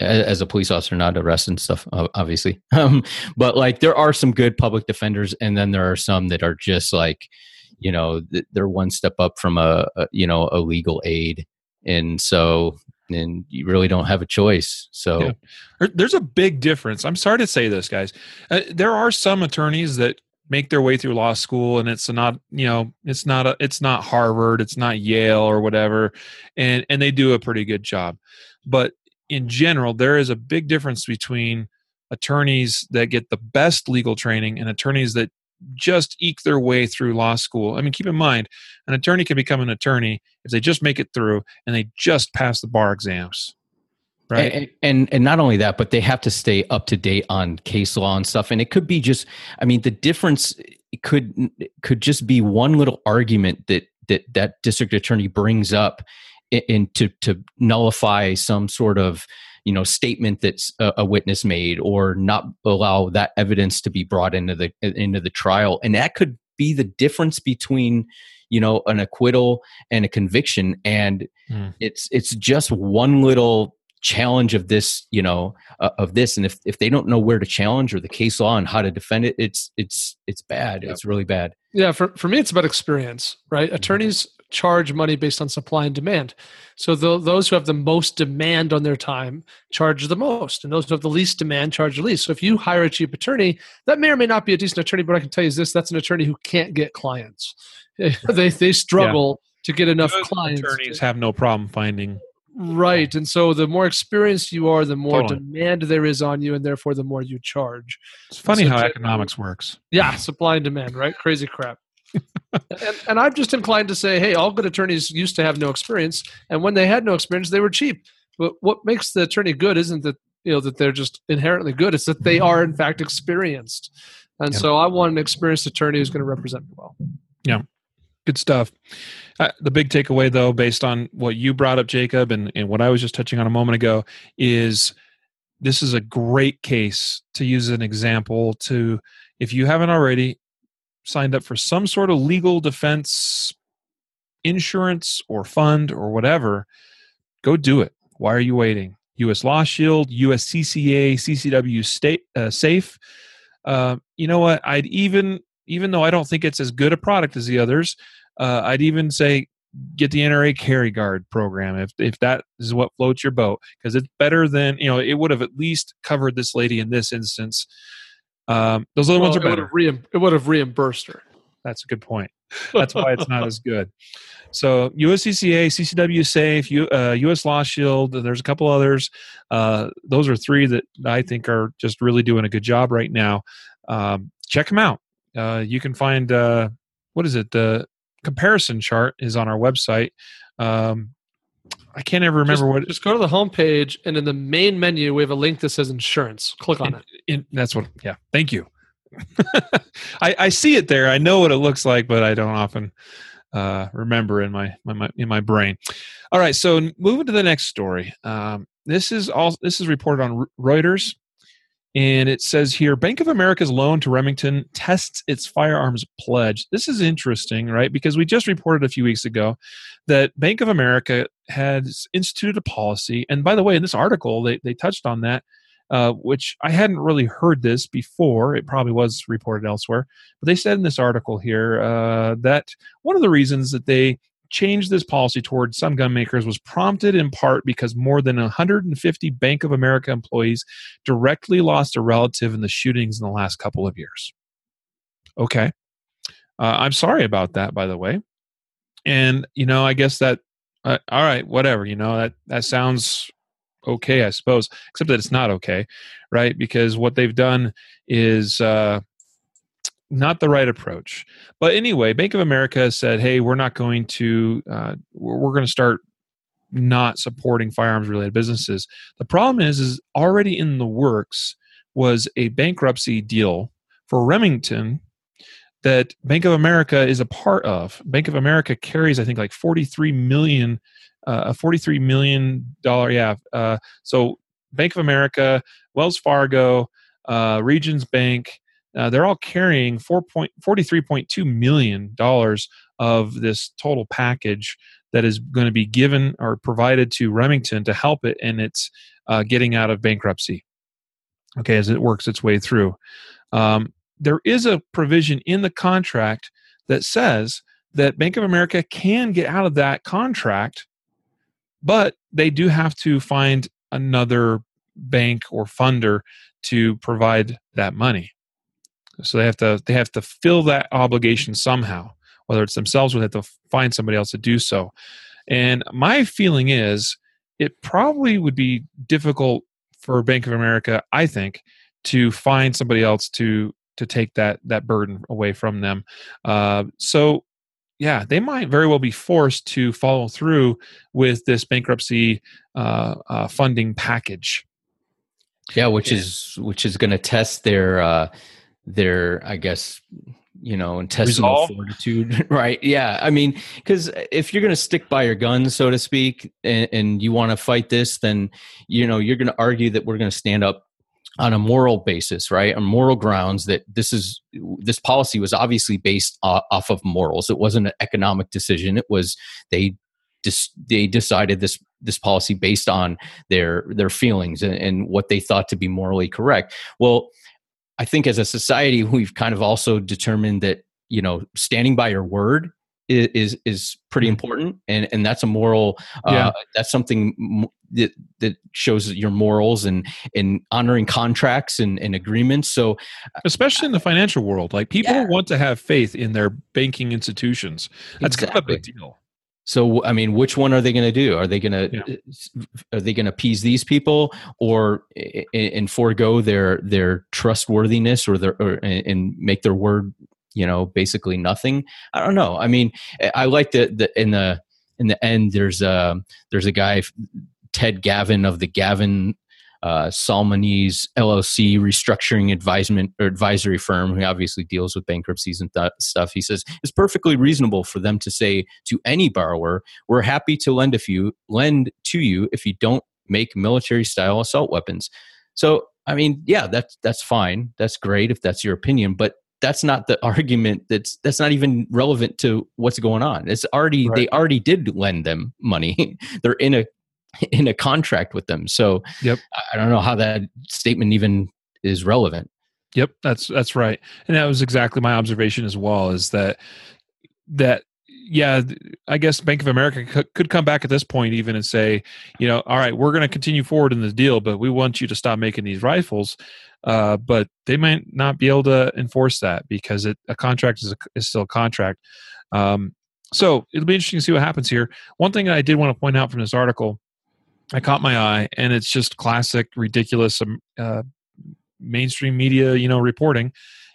as a police officer, not arrest and stuff, obviously. Um, but like there are some good public defenders, and then there are some that are just like, you know, they're one step up from a, a you know a legal aid, and so and you really don't have a choice. So yeah. there's a big difference. I'm sorry to say this, guys. Uh, there are some attorneys that make their way through law school and it's not you know it's not a, it's not harvard it's not yale or whatever and and they do a pretty good job but in general there is a big difference between attorneys that get the best legal training and attorneys that just eke their way through law school. I mean, keep in mind, an attorney can become an attorney if they just make it through and they just pass the bar exams. right? And, and and not only that, but they have to stay up to date on case law and stuff. And it could be just, I mean, the difference could could just be one little argument that that that district attorney brings up in, in to to nullify some sort of you know statement that's a, a, witness made or not allow that evidence to be brought into the into the trial. And that could be the difference between you know an acquittal and a conviction. And mm. it's it's just one little challenge of this you know uh, of this. And if if they don't know where to challenge or the case law and how to defend it it's it's it's bad. It's really bad. Yeah for, for me it's about experience right? Mm-hmm. attorneys charge money based on supply and demand. So the, those who have the most demand on their time charge the most, and those who have the least demand charge the least. So if you hire a cheap attorney, that may or may not be a decent attorney, but I can tell you is this: that's an attorney who can't get clients. they they struggle yeah. to get enough Good clients. Attorneys to, have no problem finding. Right, and so the more experienced you are, the more totally. demand there is on you, and therefore the more you charge. It's funny so how economics works. Yeah, supply and demand, right? Crazy crap and, and, I'm just inclined to say, hey, all good attorneys used to have no experience, and when they had no experience, they were cheap. But what makes the attorney good isn't that you know that they're just inherently good; it's that they are in fact experienced. And yeah. so, I want an experienced attorney who's going to represent me well. Yeah, good stuff. Uh, the big takeaway, though, based on what you brought up, Jacob, and, and what I was just touching on a moment ago, is this is a great case to use an example to if you haven't already signed up for some sort of legal defense insurance or fund or whatever, go do it. Why are you waiting? U.S. Law Shield, USCCA, CCW State uh, Safe. Uh, you know what? I'd even, even though I don't think it's as good a product as the others, uh, I'd even say get the NRA Carry Guard program if if that is what floats your boat because it's better than you know it would have at least covered this lady in this instance um, those other well, ones are better. Would it would have reimbursed her. That's a good point. That's why it's not as good. So USCCA, CCW Safe, U, uh, US Law Shield. There's a couple others. Uh, those are three that I think are just really doing a good job right now. Um, check them out. Uh, you can find uh, what is it? The comparison chart is on our website. Um, I can't ever remember just, what. Just go to the homepage, and in the main menu, we have a link that says insurance. Click on in, it. In, that's what. Yeah. Thank you. I, I see it there. I know what it looks like, but I don't often uh, remember in my, my, my in my brain. All right. So moving to the next story. Um, this is all. This is reported on Reuters. And it says here Bank of America's loan to Remington tests its firearms pledge. This is interesting, right? Because we just reported a few weeks ago that Bank of America has instituted a policy. And by the way, in this article, they, they touched on that, uh, which I hadn't really heard this before. It probably was reported elsewhere. But they said in this article here uh, that one of the reasons that they changed this policy towards some gun makers was prompted in part because more than 150 Bank of America employees directly lost a relative in the shootings in the last couple of years. Okay. Uh, I'm sorry about that, by the way. And, you know, I guess that, uh, all right, whatever, you know, that, that sounds okay, I suppose, except that it's not okay, right? Because what they've done is, uh, not the right approach. But anyway, Bank of America said, "Hey, we're not going to. Uh, we're, going to start not supporting firearms related businesses." The problem is, is already in the works was a bankruptcy deal for Remington that Bank of America is a part of. Bank of America carries, I think, like forty-three million, uh, a forty-three million dollar. Yeah. Uh, so Bank of America, Wells Fargo, uh, Regions Bank uh, they're all carrying $43.2 million of this total package that is going to be given or provided to Remington to help it in its uh, getting out of bankruptcy. Okay, as it works its way through. Um, there is a provision in the contract that says that Bank of America can get out of that contract, but they do have to find another bank or funder to provide that money. So they have to they have to fill that obligation somehow, whether it's themselves or they have to find somebody else to do so. And my feeling is it probably would be difficult for Bank of America, I think, to find somebody else to to take that that burden away from them. Uh, so yeah, they might very well be forced to follow through with this bankruptcy uh, uh, funding package. Yeah, which is which is going to test their uh, their I guess you know intestinal Resolve? fortitude, right? Yeah, I mean, because if you're going to stick by your guns, so to speak, and, and you want to fight this, then you know you're going to argue that we're going to stand up on a moral basis, right? On moral grounds that this is this policy was obviously based off of morals. It wasn't an economic decision. It was they just they decided this this policy based on their their feelings and, and what they thought to be morally correct. Well, I think as a society we've kind of also determined that you know standing by your word is is, is pretty Mhm. important and and that's a moral uh, Yeah. that's something m- that that shows your morals and and honoring contracts and, and agreements so especially in the financial world. Like people Yeah. want to have faith in their banking institutions. That's kind of a big deal. So I mean, which one are they going to do? Are they going to Yeah. Uh, are they going to appease these people, or and forego their their trustworthiness, or their or, and make their word, you know, basically nothing? I don't know. I mean, I- I like that the in the in the end. There's a there's a guy, Ted Gavin of the Gavin uh, Solmonese LLC restructuring advisement or advisory firm, who obviously deals with bankruptcies and th- stuff. He says it's perfectly reasonable for them to say to any borrower, "We're happy to lend if you lend to you if you don't make military style assault weapons." So, I mean, yeah, that's that's fine. That's great if that's your opinion, but that's not the argument that's that's not even relevant to what's going on it's already Right. they already did lend them money they're in a in a contract with them so Yep. I- don't know how that statement even is relevant Yep, that's that's right, and that was exactly my observation as well. Is that that yeah, I guess Bank of America could, could come back at this point even and say, you know, all right, we're going to continue forward in the deal, but we want you to stop making these rifles. Uh, but they might not be able to enforce that because it, a contract is, a, is still a contract. Um, so it'll be interesting to see what happens here. One thing I did want to point out from this article, I caught my eye, and it's just classic, ridiculous um, uh, mainstream media, you know, reporting,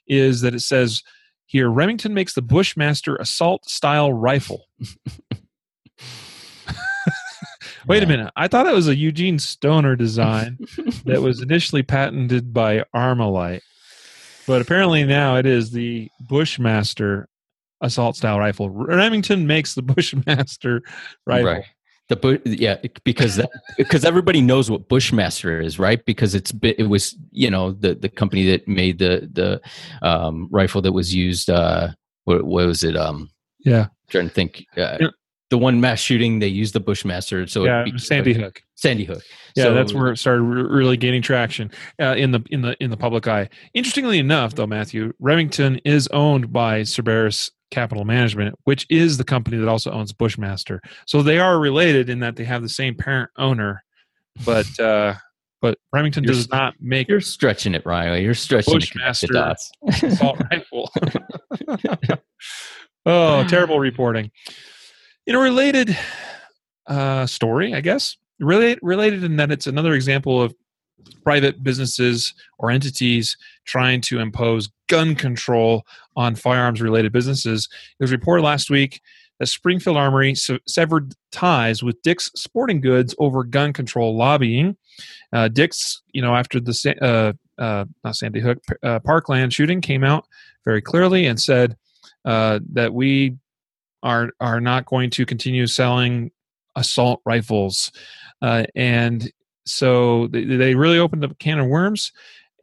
is that it says here Remington makes the Bushmaster assault style rifle. Wait a minute. I thought it was a Eugene Stoner design that was initially patented by Armalite. But apparently now it is the Bushmaster assault style rifle. Remington makes the Bushmaster rifle. Right. The bu- yeah, because that, because everybody knows what Bushmaster is, right? Because it's it was you know the the company that made the the um, rifle that was used. Uh, what, what was it? Um, Yeah. trying to think. Uh, Yeah. The one mass shooting, they used the Bushmaster. So yeah, it be- Sandy Hook. Sandy Hook. Yeah, So- that's where it started really gaining traction uh, in the in the in the public eye. Interestingly enough, though, Matthew Remington is owned by Cerberus Capital Management, which is the company that also owns Bushmaster. So they are related in that they have the same parent owner, but uh, but Remington You're does not make You're stretching it, Riley. You're stretching connect the Bushmaster. dots. assault rifle. oh, terrible reporting. In a related uh, story, I guess, related related in that it's another example of private businesses or entities trying to impose gun control on firearms related businesses. It was reported last week that Springfield Armory se- severed ties with Dick's Sporting Goods over gun control lobbying. Uh, Dick's, you know, after the uh, uh, not Sandy Hook uh, Parkland shooting came out very clearly and said uh, that we are are not going to continue selling assault rifles, uh, and so they, they really opened up a can of worms,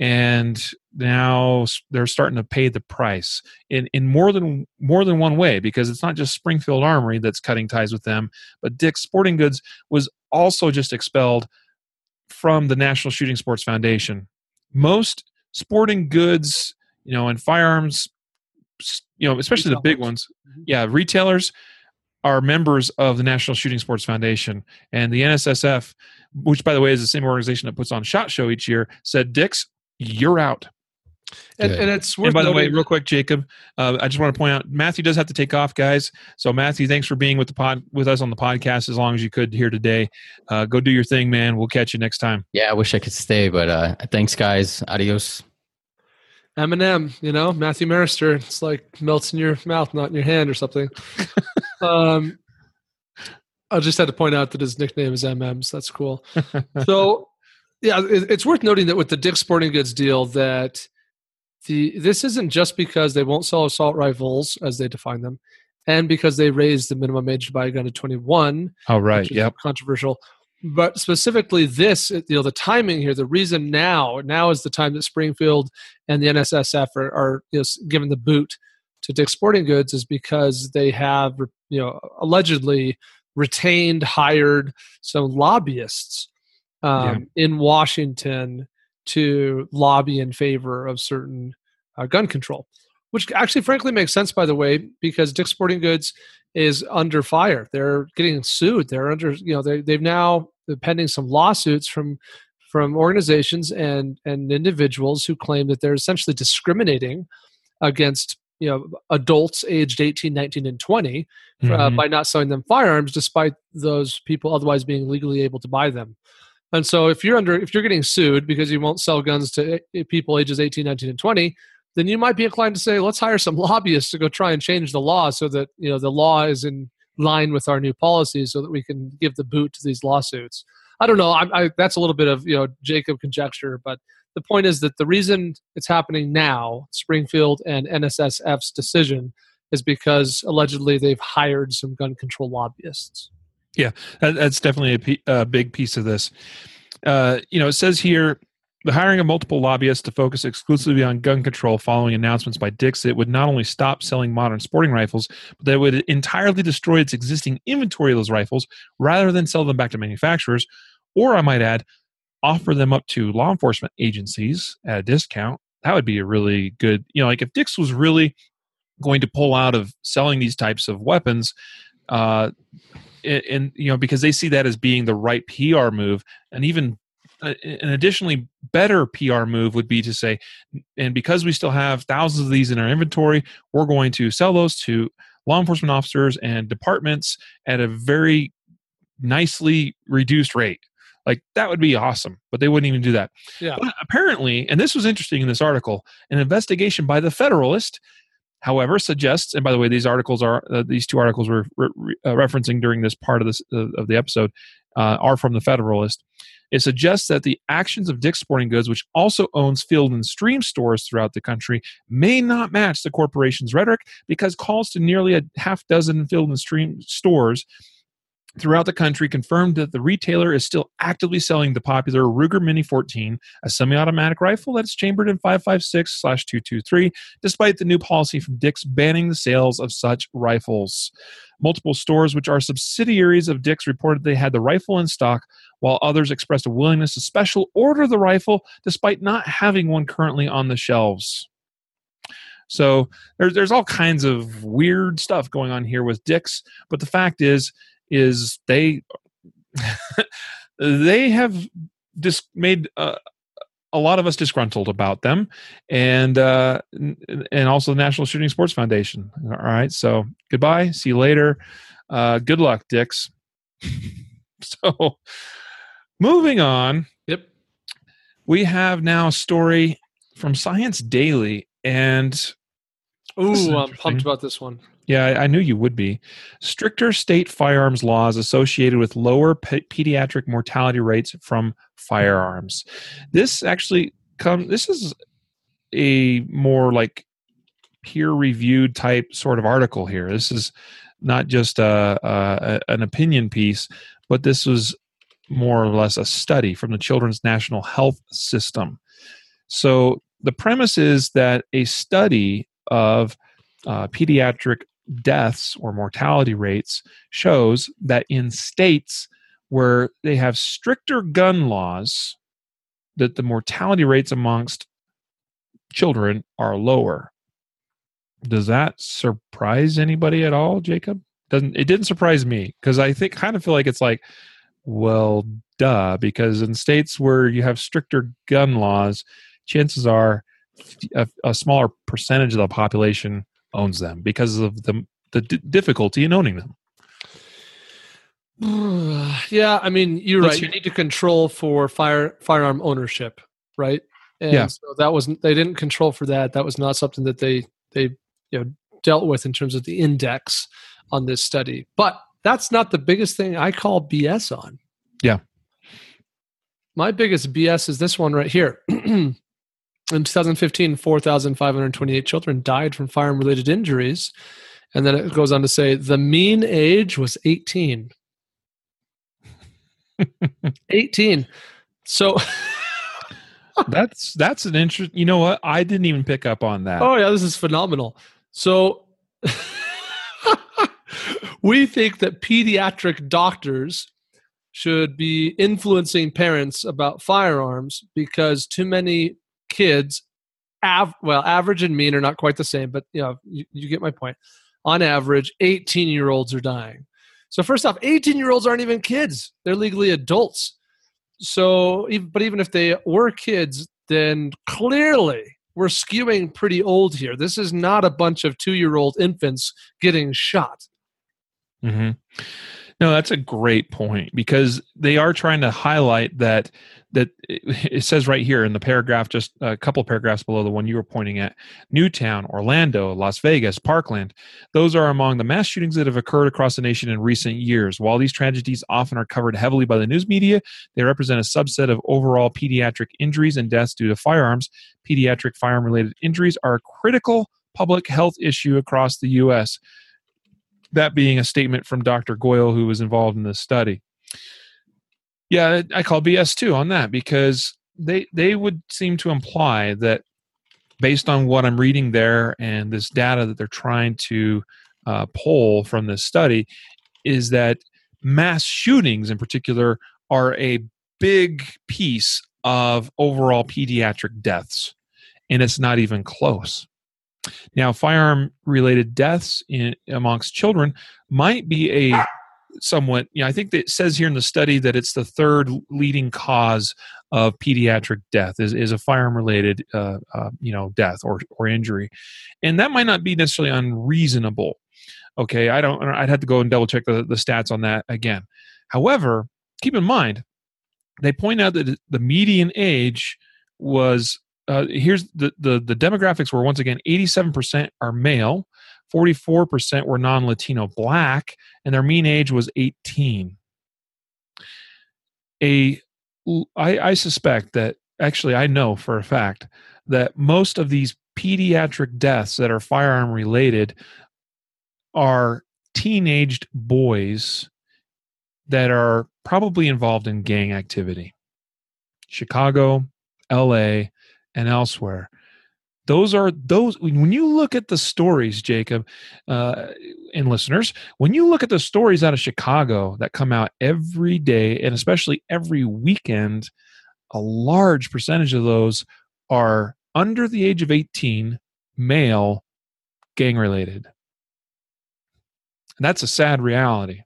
and now they're starting to pay the price in in more than more than one way because it's not just Springfield Armory that's cutting ties with them, but Dick's Sporting Goods was also just expelled from the National Shooting Sports Foundation. Most sporting goods, you know, and firearms, you know, especially the big ones, mm-hmm. yeah, retailers are members of the National Shooting Sports Foundation, and the NSSF, which by the way is the same organization that puts on Shot Show each year, said, "Dick's, you're out." And, and it's worth And by the way, real quick, Jacob, uh, I just want to point out Matthew does have to take off, guys. So Matthew, thanks for being with the pod with us on the podcast as long as you could here today. Uh, go do your thing, man. We'll catch you next time. Yeah, I wish I could stay, but uh, thanks, guys. Adios. Eminem, you know, Matthew Maruster. It's like melts in your mouth, not in your hand or something. um, I just had to point out that his nickname is MMs. That's cool. so, yeah, it, it's worth noting that with the Dick Sporting Goods deal, that the this isn't just because they won't sell assault rifles as they define them, and because they raised the minimum age to buy a gun to 21. Oh, right. Yep. controversial. But specifically, this you know the timing here, the reason now now is the time that Springfield and the NSSF are, are you know, given the boot to Dick's Sporting Goods is because they have you know allegedly retained hired some lobbyists um, in Washington to lobby in favor of certain uh, gun control, which actually frankly makes sense by the way because Dick's Sporting Goods is under fire. They're getting sued. They're under you know they they've now pending some lawsuits from from organizations and and individuals who claim that they're essentially discriminating against you know adults aged 18 19 and 20 uh, Mhm. by not selling them firearms despite those people otherwise being legally able to buy them. And so if you're under if you're getting sued because you won't sell guns to uh, people ages 18 19 and 20 then you might be inclined to say let's hire some lobbyists to go try and change the law so that you know the law is in line with our new policies so that we can give the boot to these lawsuits. I don't know. I, I, that's a little bit of you know jacob conjecture but the point is that the reason it's happening now springfield and nssf's decision is because allegedly they've hired some gun control lobbyists Yeah, that's definitely a, big piece of this. Uh, you know, it says here the hiring of multiple lobbyists to focus exclusively on gun control following announcements by Dick's it would not only stop selling modern sporting rifles, but that would entirely destroy its existing inventory of those rifles rather than sell them back to manufacturers, or I might add, offer them up to law enforcement agencies at a discount. That would be a really good, you know, like if Dick's was really going to pull out of selling these types of weapons, uh, and, and you know because they see that as being the right PR move, and even uh, an additionally better PR move would be to say, and because we still have thousands of these in our inventory, we're going to sell those to law enforcement officers and departments at a very nicely reduced rate. Like that would be awesome, but they wouldn't even do that. Yeah. But apparently, and this was interesting in this article, an investigation by the Federalist, however, suggests. And by the way, these articles are uh, these two articles we're re- re- uh, referencing during this part of this uh, of the episode uh, are from the Federalist. It suggests that the actions of Dick's Sporting Goods, which also owns Field and Stream stores throughout the country, may not match the corporation's rhetoric because calls to nearly a half dozen Field and Stream stores throughout the country confirmed that the retailer is still actively selling the popular Ruger Mini 14, a semi-automatic rifle that's chambered in 556/223, despite the new policy from Dick's banning the sales of such rifles. Multiple stores, which are subsidiaries of Dick's, reported they had the rifle in stock, while others expressed a willingness to special order the rifle despite not having one currently on the shelves. So there's there's all kinds of weird stuff going on here with Dick's, but the fact is is they they have just made uh, a lot of us disgruntled about them, and uh, and also the National Shooting Sports Foundation. All right, so goodbye, see you later. Uh, good luck, Dick's. so, moving on, Yep. we have now a story from Science Daily, and Ooh, I'm pumped about this one. Yeah, I, knew you would be. Stricter state firearms laws associated with lower pe- pediatric mortality rates from firearms. This actually come. This is a more like peer-reviewed type sort of article here. This is not just a, a, an opinion piece, but this was more or less a study from the Children's National Health System. So the premise is that a study of uh, pediatric deaths or mortality rates shows that in states where they have stricter gun laws that the mortality rates amongst children are lower. Does that surprise anybody at all jacob? Doesn't it didn't surprise me because i think kind of feel like it's like well duh because in states where you have stricter gun laws chances are a, a smaller percentage of the population owns them because of the the d- difficulty in owning them. yeah, I mean, you're Let's right. You need to control for fire firearm ownership, right? and Yeah. so that was they didn't control for that. That was not something that they they you know dealt with in terms of the index on this study. But that's not the biggest thing I call BS on. Yeah. My biggest BS is this one right here. In 2015, 4,528 children died from firearm related injuries. And then it goes on to say the mean age was 18. 18. So, That's that's an interest. You know what? I didn't even pick up on that. oh, yeah, this is phenomenal. So, we think that pediatric doctors should be influencing parents about firearms because too many kids av- well average and mean are not quite the same but you know you, you get my point. On average 18 year olds are dying. So first off 18 year olds aren't even kids. They're legally adults. So but even if they were kids then clearly we're skewing pretty old here. This is not a bunch of two year old infants getting shot. Hmm No, that's a great point because they are trying to highlight that that it, says right here in the paragraph, just a couple paragraphs below the one you were pointing at, Newtown, Orlando, Las Vegas, Parkland. Those are among the mass shootings that have occurred across the nation in recent years. While these tragedies often are covered heavily by the news media, they represent a subset of overall pediatric injuries and deaths due to firearms. Pediatric firearm-related injuries are a critical public health issue across the U.S that being a statement from Dr. Goyal, who was involved in this study. Yeah, I call BS too on that because they they would seem to imply that based on what I'm reading there and this data that they're trying to uh, pull from this study is that mass shootings in particular are a big piece of overall pediatric deaths and it's not even close now, firearm related deaths in, amongst children might be a somewhat, you know, I think it says here in the study that it's the third leading cause of pediatric death is, is a firearm related, uh, uh, you know, death or, or injury. And that might not be necessarily unreasonable. Okay. I don't, I'd have to go and double check the, the stats on that again. However, keep in mind, they point out that the median age was uh, here's the, the the demographics were once again 87% are male 44% were non-latino black and their mean age was 18 a I, I suspect that actually i know for a fact that most of these pediatric deaths that are firearm related are teenaged boys that are probably involved in gang activity. Chicago la and elsewhere. Those are those when you look at the stories jacob uh, and listeners when you look at the stories out of chicago that come out every day and especially every weekend a large percentage of those are under the age of 18 male gang related. And that's a sad reality.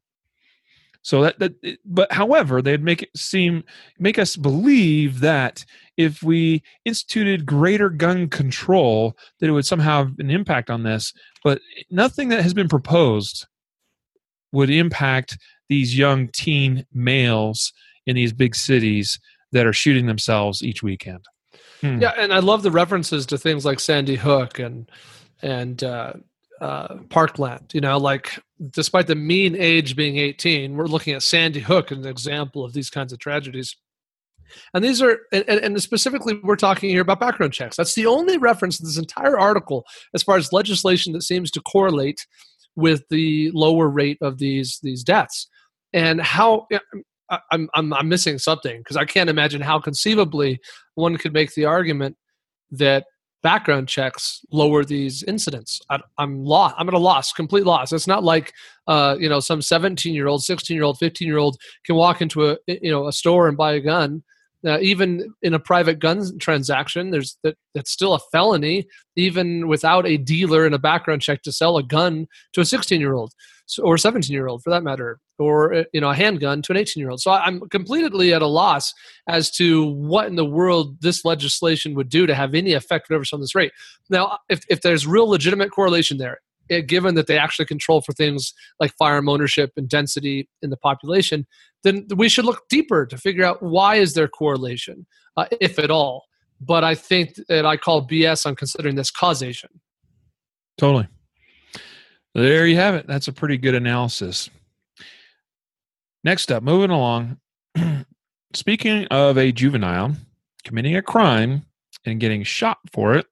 So that, that but however they'd make it seem make us believe that if we instituted greater gun control that it would somehow have an impact on this but nothing that has been proposed would impact these young teen males in these big cities that are shooting themselves each weekend Hmm. Yeah, and I love the references to things like Sandy Hook and and uh, uh, Parkland. You know, like despite the mean age being 18, we're looking at Sandy Hook as an example of these kinds of tragedies. And these are, and, and specifically, we're talking here about background checks. That's the only reference in this entire article as far as legislation that seems to correlate with the lower rate of these these deaths. And how I'm I'm, I'm missing something because I can't imagine how conceivably one could make the argument that background checks lower these incidents. I, I'm lost. I'm at a loss, complete loss. It's not like uh, you know some 17 year old, 16 year old, 15 year old can walk into a you know a store and buy a gun. Uh, even in a private gun transaction, there's that that's still a felony, even without a dealer and a background check to sell a gun to a 16 year old or 17 year old for that matter, or uh, you know a handgun to an 18 year old. So I'm completely at a loss as to what in the world this legislation would do to have any effect whatever's on this rate. Now, if if there's real legitimate correlation there, eh, given that they actually control for things like firearm ownership and density in the population, then we should look deeper to figure out why is there correlation, uh, if at all. but I think that I call BS on considering this causation. Totally. There you have it. That's a pretty good analysis. Next up, moving along. Speaking of a juvenile committing a crime and getting shot for it,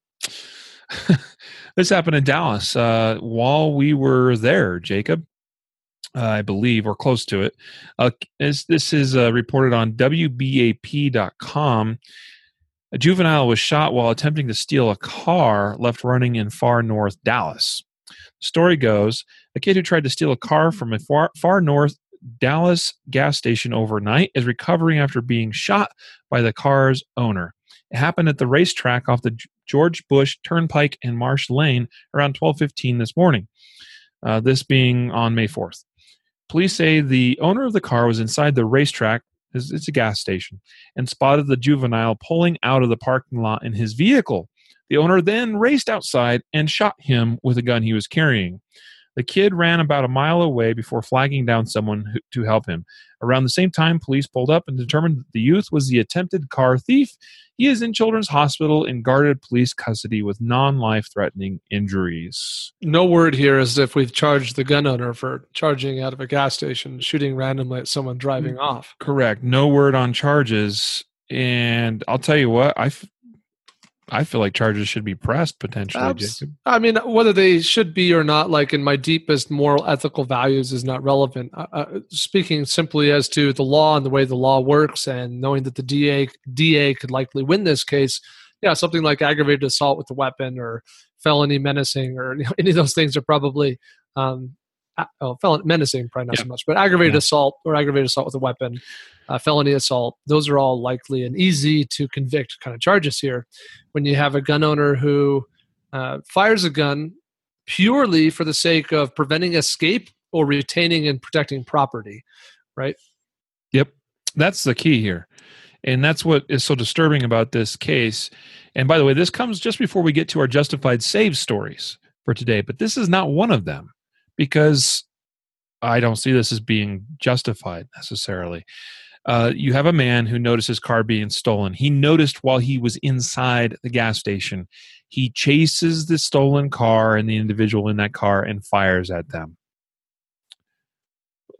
this happened in Dallas uh, while we were there, Jacob. Uh, I believe, or close to it. Uh, as this is uh, reported on WBAP.com, a juvenile was shot while attempting to steal a car left running in far north Dallas. The story goes a kid who tried to steal a car from a far, far north Dallas gas station overnight is recovering after being shot by the car's owner. It happened at the RaceTrac off the George Bush Turnpike and Marsh Lane around 12:15 this morning. Uh, this being on May 4th. Police say the owner of the car was inside the RaceTrac, it's a gas station, and spotted the juvenile pulling out of the parking lot in his vehicle. The owner then raced outside and shot him with a gun he was carrying. The kid ran about a mile away before flagging down someone who, to help him. Around the same time, police pulled up and determined that the youth was the attempted car thief. He is in Children's Hospital in guarded police custody with non life threatening injuries. No word here as if we've charged the gun owner for charging out of a gas station, shooting randomly at someone driving mm. off. Correct. No word on charges. And I'll tell you what, I, f- I feel like charges should be pressed potentially. Abs- Jacob. I mean, whether they should be or not, like in my deepest moral ethical values, is not relevant. Uh, uh, speaking simply as to the law and the way the law works, and knowing that the DA DA could likely win this case, yeah, something like aggravated assault with a weapon or felony menacing or any of those things are probably um, oh, felon menacing probably not Yeah. so much, but aggravated Yeah. assault or aggravated assault with a weapon, uh, felony assault, those are all likely and easy to convict kind of charges here. When you have a gun owner who uh, fires a gun purely for the sake of preventing escape or retaining and protecting property, right? Yep. That's the key here. And that's what is so disturbing about this case. And by the way, this comes just before we get to our justified save stories for today, but this is not one of them because I don't see this as being justified necessarily. Uh, you have a man who noticed his car being stolen. He noticed while he was inside the gas station. He chases the stolen car and the individual in that car and fires at them.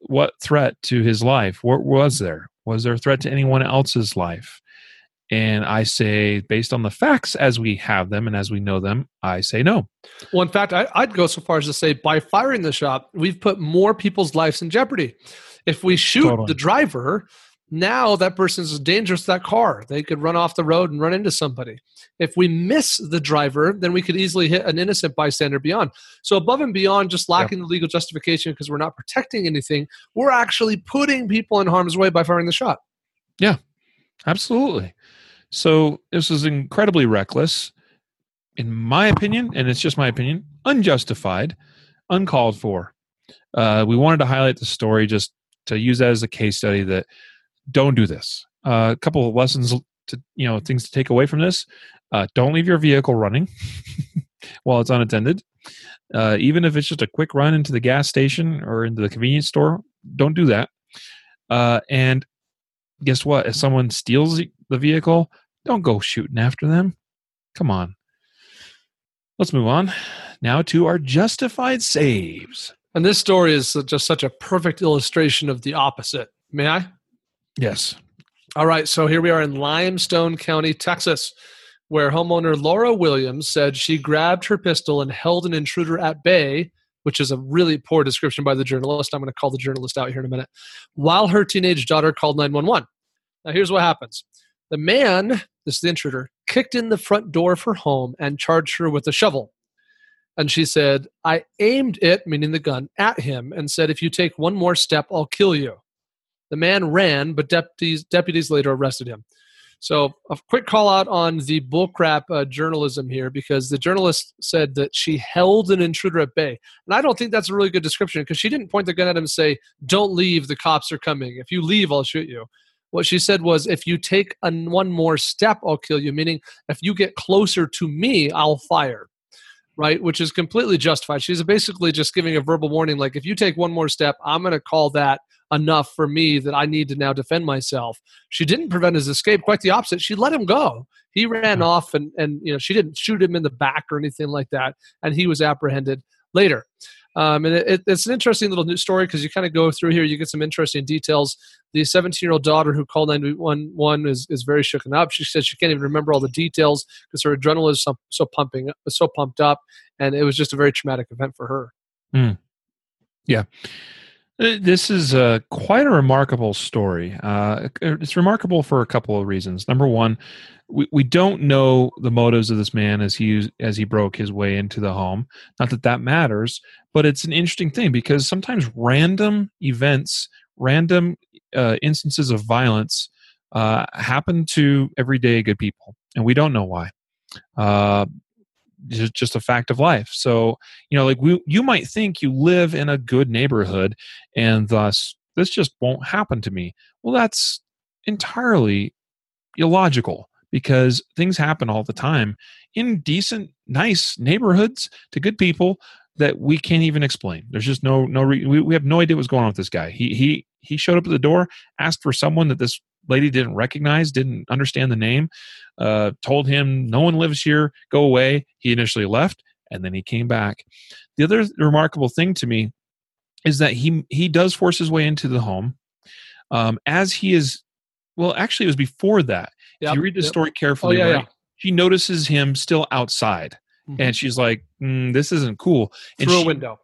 What threat to his life? What was there? Was there a threat to anyone else's life? And I say, based on the facts as we have them and as we know them, I say no. Well, in fact, I, I'd go so far as to say by firing the shot, we've put more people's lives in jeopardy. If we shoot Totally. the driver, now that person's dangerous to that car. They could run off the road and run into somebody. If we miss the driver, then we could easily hit an innocent bystander beyond. So, above and beyond just lacking the legal justification because we're not protecting anything, we're actually putting people in harm's way by firing the shot. Yeah, absolutely. So this is incredibly reckless, in my opinion, and it's just my opinion, unjustified, uncalled for. Uh, we wanted to highlight the story just to use that as a case study that don't do this. Uh, a couple of lessons to you know things to take away from this: uh, don't leave your vehicle running while it's unattended. Uh, even if it's just a quick run into the gas station or into the convenience store, don't do that. Uh, and guess what? If someone steals the vehicle, don't go shooting after them. Come on. Let's move on now to our justified saves. And this story is just such a perfect illustration of the opposite. May I? Yes. All right, so here we are in Limestone County, Texas, where homeowner Laura Williams said she grabbed her pistol and held an intruder at bay, which is a really poor description by the journalist. I'm going to call the journalist out here in a minute, while her teenage daughter called 911. Now, here's what happens the man, this is the intruder, kicked in the front door of her home and charged her with a shovel. And she said, I aimed it, meaning the gun, at him and said, If you take one more step, I'll kill you. The man ran, but deputies, deputies later arrested him. So, a quick call out on the bullcrap uh, journalism here because the journalist said that she held an intruder at bay. And I don't think that's a really good description because she didn't point the gun at him and say, Don't leave, the cops are coming. If you leave, I'll shoot you. What she said was, If you take an, one more step, I'll kill you, meaning if you get closer to me, I'll fire. Right, which is completely justified. She's basically just giving a verbal warning like, if you take one more step, I'm going to call that enough for me that I need to now defend myself. She didn't prevent his escape. Quite the opposite. She let him go. He ran off, and and you know she didn't shoot him in the back or anything like that. And he was apprehended later. Um, and it, it's an interesting little news story because you kind of go through here, you get some interesting details. The 17 year old daughter who called 911 is, is very shooken up. She says she can't even remember all the details because her adrenaline is so, so pumping, so pumped up, and it was just a very traumatic event for her. Mm. Yeah. Uh, this is uh, quite a remarkable story. Uh, it's remarkable for a couple of reasons. Number one, we, we don't know the motives of this man as he as he broke his way into the home. Not that that matters, but it's an interesting thing because sometimes random events, random uh, instances of violence uh, happen to everyday good people, and we don't know why. Just a fact of life. So you know, like we, you might think you live in a good neighborhood, and thus this just won't happen to me. Well, that's entirely illogical because things happen all the time in decent, nice neighborhoods to good people that we can't even explain. There's just no no re- we, we have no idea what's going on with this guy. He he he showed up at the door, asked for someone that this lady didn't recognize, didn't understand the name, uh, told him no one lives here, go away. He initially left, and then he came back. The other remarkable thing to me is that he he does force his way into the home. Um, as he is, well, actually, it was before that. Yep, if you read the yep. story carefully, Oh, yeah, right, yeah. she notices him still outside, Mhm. and she's like, mm, "This isn't cool." And Through she, a window.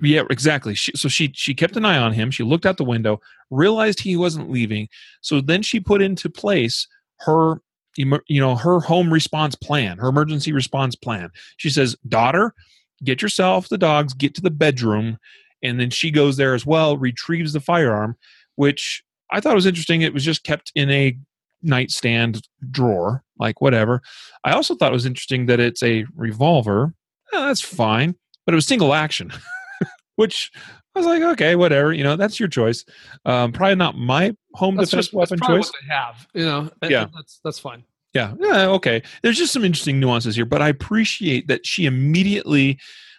Yeah, exactly. She, so she she kept an eye on him. She looked out the window, realized he wasn't leaving. So then she put into place her you know her home response plan, her emergency response plan. She says, "Daughter, get yourself the dogs, get to the bedroom." And then she goes there as well, retrieves the firearm, which I thought was interesting. It was just kept in a nightstand drawer, like whatever. I also thought it was interesting that it's a revolver. Eh, that's fine, but it was single action, which I was like, okay, whatever. You know, that's your choice. Um, probably not my home That's defense just weapon choice. have. You know, and- Yeah. that's that's fine. Yeah, yeah, okay. There's just some interesting nuances here, but I appreciate that she immediately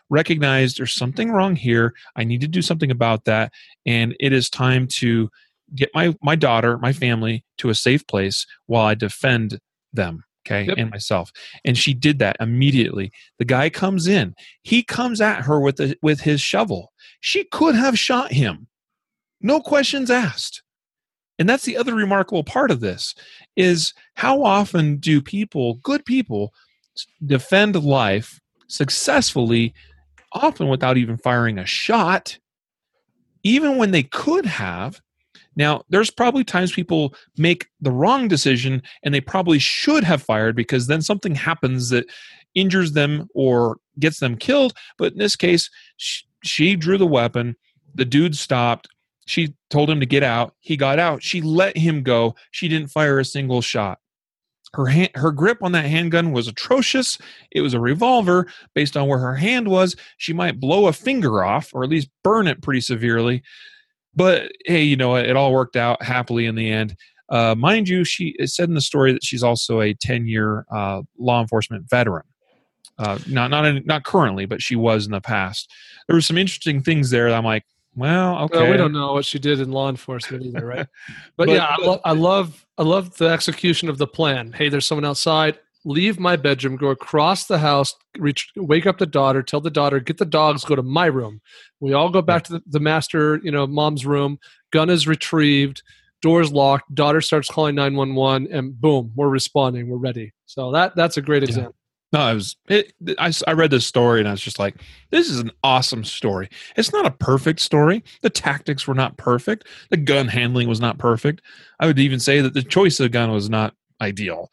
recognized there's something wrong here. I need to do something about that, and it is time to get my my daughter, my family, to a safe place while I defend them. Okay, Yep. and myself. And she did that immediately. The guy comes in. He comes at her with the, with his shovel. She could have shot him. No questions asked. And that's the other remarkable part of this is how often do people, good people, defend life successfully, often without even firing a shot, even when they could have. Now, there's probably times people make the wrong decision and they probably should have fired because then something happens that injures them or gets them killed. But in this case, she, she drew the weapon. The dude stopped. She told him to get out. He got out. She let him go. She didn't fire a single shot. Her hand, her grip on that handgun was atrocious. It was a revolver. Based on where her hand was, she might blow a finger off or at least burn it pretty severely. But hey, you know it all worked out happily in the end. Uh, mind you, she said in the story that she's also a ten-year uh, law enforcement veteran. Uh, not not in, not currently, but she was in the past. There were some interesting things there. That I'm like, well, okay, Well, we don't know what she did in law enforcement either, right? But, But- yeah, I, lo- I love I love the execution of the plan. Hey, there's someone outside. Leave my bedroom, go across the house, reach, wake up the daughter, tell the daughter, get the dogs, go to my room. We all go back to the, the master, you know, mom's room. Gun is retrieved, doors locked. Daughter starts calling nine one one, and boom, we're responding. We're ready. So that that's a great Yeah. example. No, I was. It, I, I read this story and I was just like, "This is an awesome story." It's not a perfect story. The tactics were not perfect. The gun handling was not perfect. I would even say that the choice of the gun was not ideal.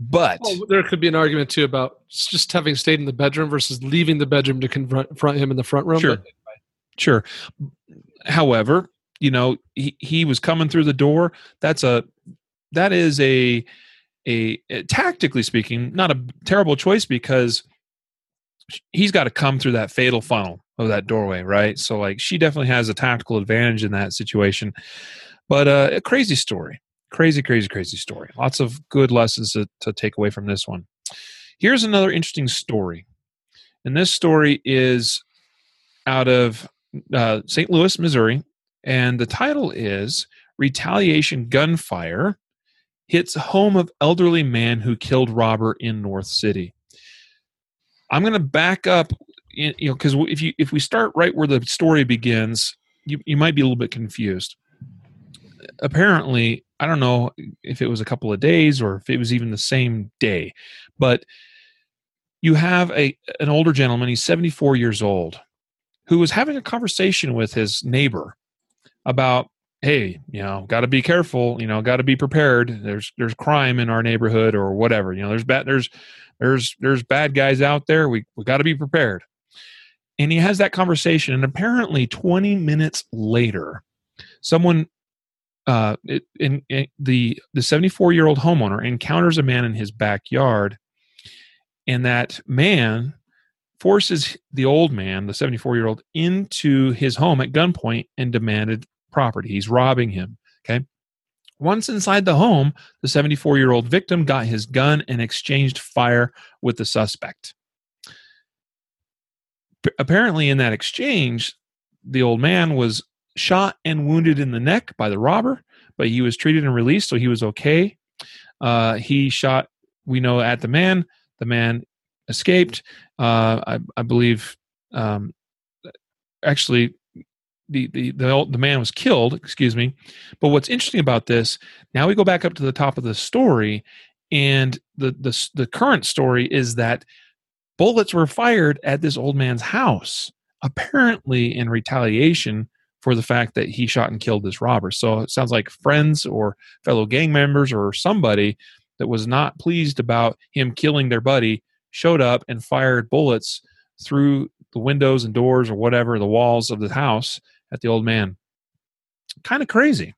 But Well, there could be an argument too about just having stayed in the bedroom versus leaving the bedroom to confront him in the front room. Sure. Sure. However, you know, he, he was coming through the door. That's a that is a, a a tactically speaking, not a terrible choice because he's got to come through that fatal funnel of that doorway, right? So like she definitely has a tactical advantage in that situation. But uh, a crazy story. Crazy, crazy, crazy story. Lots of good lessons to, to take away from this one. Here's another interesting story. And this story is out of uh, St. Louis, Missouri, and the title is Retaliation Gunfire Hits Home of Elderly Man Who Killed Robber in North City. I'm going to back up, you know, because if you if we start right where the story begins, you you might be a little bit confused. Apparently, I don't know if it was a couple of days or if it was even the same day, but you have a an older gentleman. He's 74 years old, who was having a conversation with his neighbor about hey you know got to be careful you know got to be prepared there's there's crime in our neighborhood or whatever you know there's bad there's there's there's bad guys out there we we got to be prepared and he has that conversation and apparently 20 minutes later someone uh in, in the the 74 year old homeowner encounters a man in his backyard and that man forces the old man the 74 year old into his home at gunpoint and demanded property. He's robbing him. Okay. Once inside the home, the 74 year old victim got his gun and exchanged fire with the suspect. P- apparently, in that exchange, the old man was shot and wounded in the neck by the robber, but he was treated and released, so he was okay. Uh, he shot, we know, at the man. The man escaped. Uh, I, I, believe, um, actually, the, the the old, the man was killed. Excuse me. But what's interesting about this? Now we go back up to the top of the story, and the the the current story is that bullets were fired at this old man's house, apparently in retaliation for the fact that he shot and killed this robber. So it sounds like friends or fellow gang members or somebody that was not pleased about him killing their buddy showed up and fired bullets through the windows and doors or whatever the walls of the house at the old man. Kind of crazy.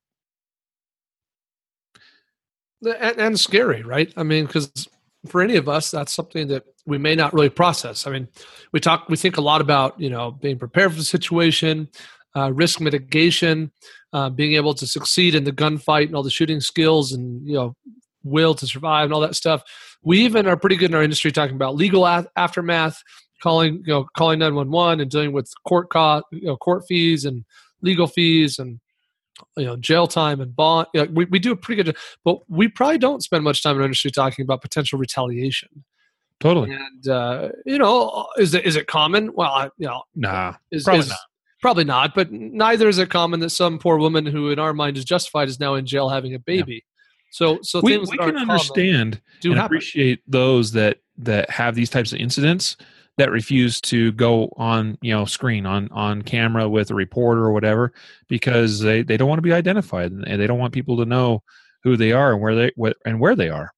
And, and scary, right? I mean, because for any of us, that's something that we may not really process. I mean, we talk, we think a lot about, you know, being prepared for the situation, uh, risk mitigation, uh, being able to succeed in the gunfight and all the shooting skills and, you know, will to survive and all that stuff. We even are pretty good in our industry talking about legal a- aftermath, calling you know calling 911 and dealing with court cost you know court fees and legal fees and you know jail time and bond you know, we, we do a pretty good but we probably don't spend much time in our industry talking about potential retaliation. Totally. And uh, you know is it is it common? Well you know nah is, probably is, not probably not but neither is it common that some poor woman who in our mind is justified is now in jail having a baby yeah. so so we, we can understand do and happen. appreciate those that that have these types of incidents that refuse to go on you know screen on on camera with a reporter or whatever because they they don't want to be identified and they don't want people to know who they are and where they what and where they are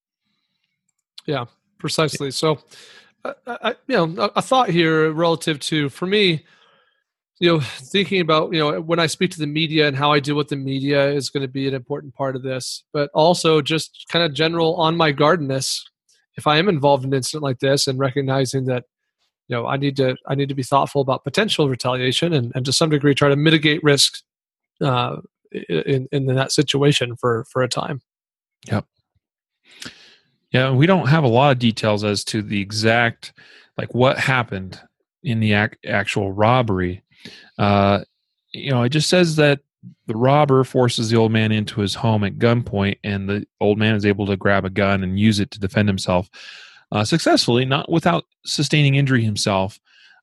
yeah precisely so uh, I, you know a, a thought here relative to for me you know thinking about you know when i speak to the media and how i deal with the media is going to be an important part of this but also just kind of general on my guardness if i am involved in an incident like this and recognizing that you know i need to i need to be thoughtful about potential retaliation and, and to some degree try to mitigate risks uh, in in that situation for for a time. Yep. Yeah we don't have a lot of details as to the exact like what happened in the ac- actual robbery uh you know it just says that the robber forces the old man into his home at gunpoint and the old man is able to grab a gun and use it to defend himself uh, successfully, not without sustaining injury himself.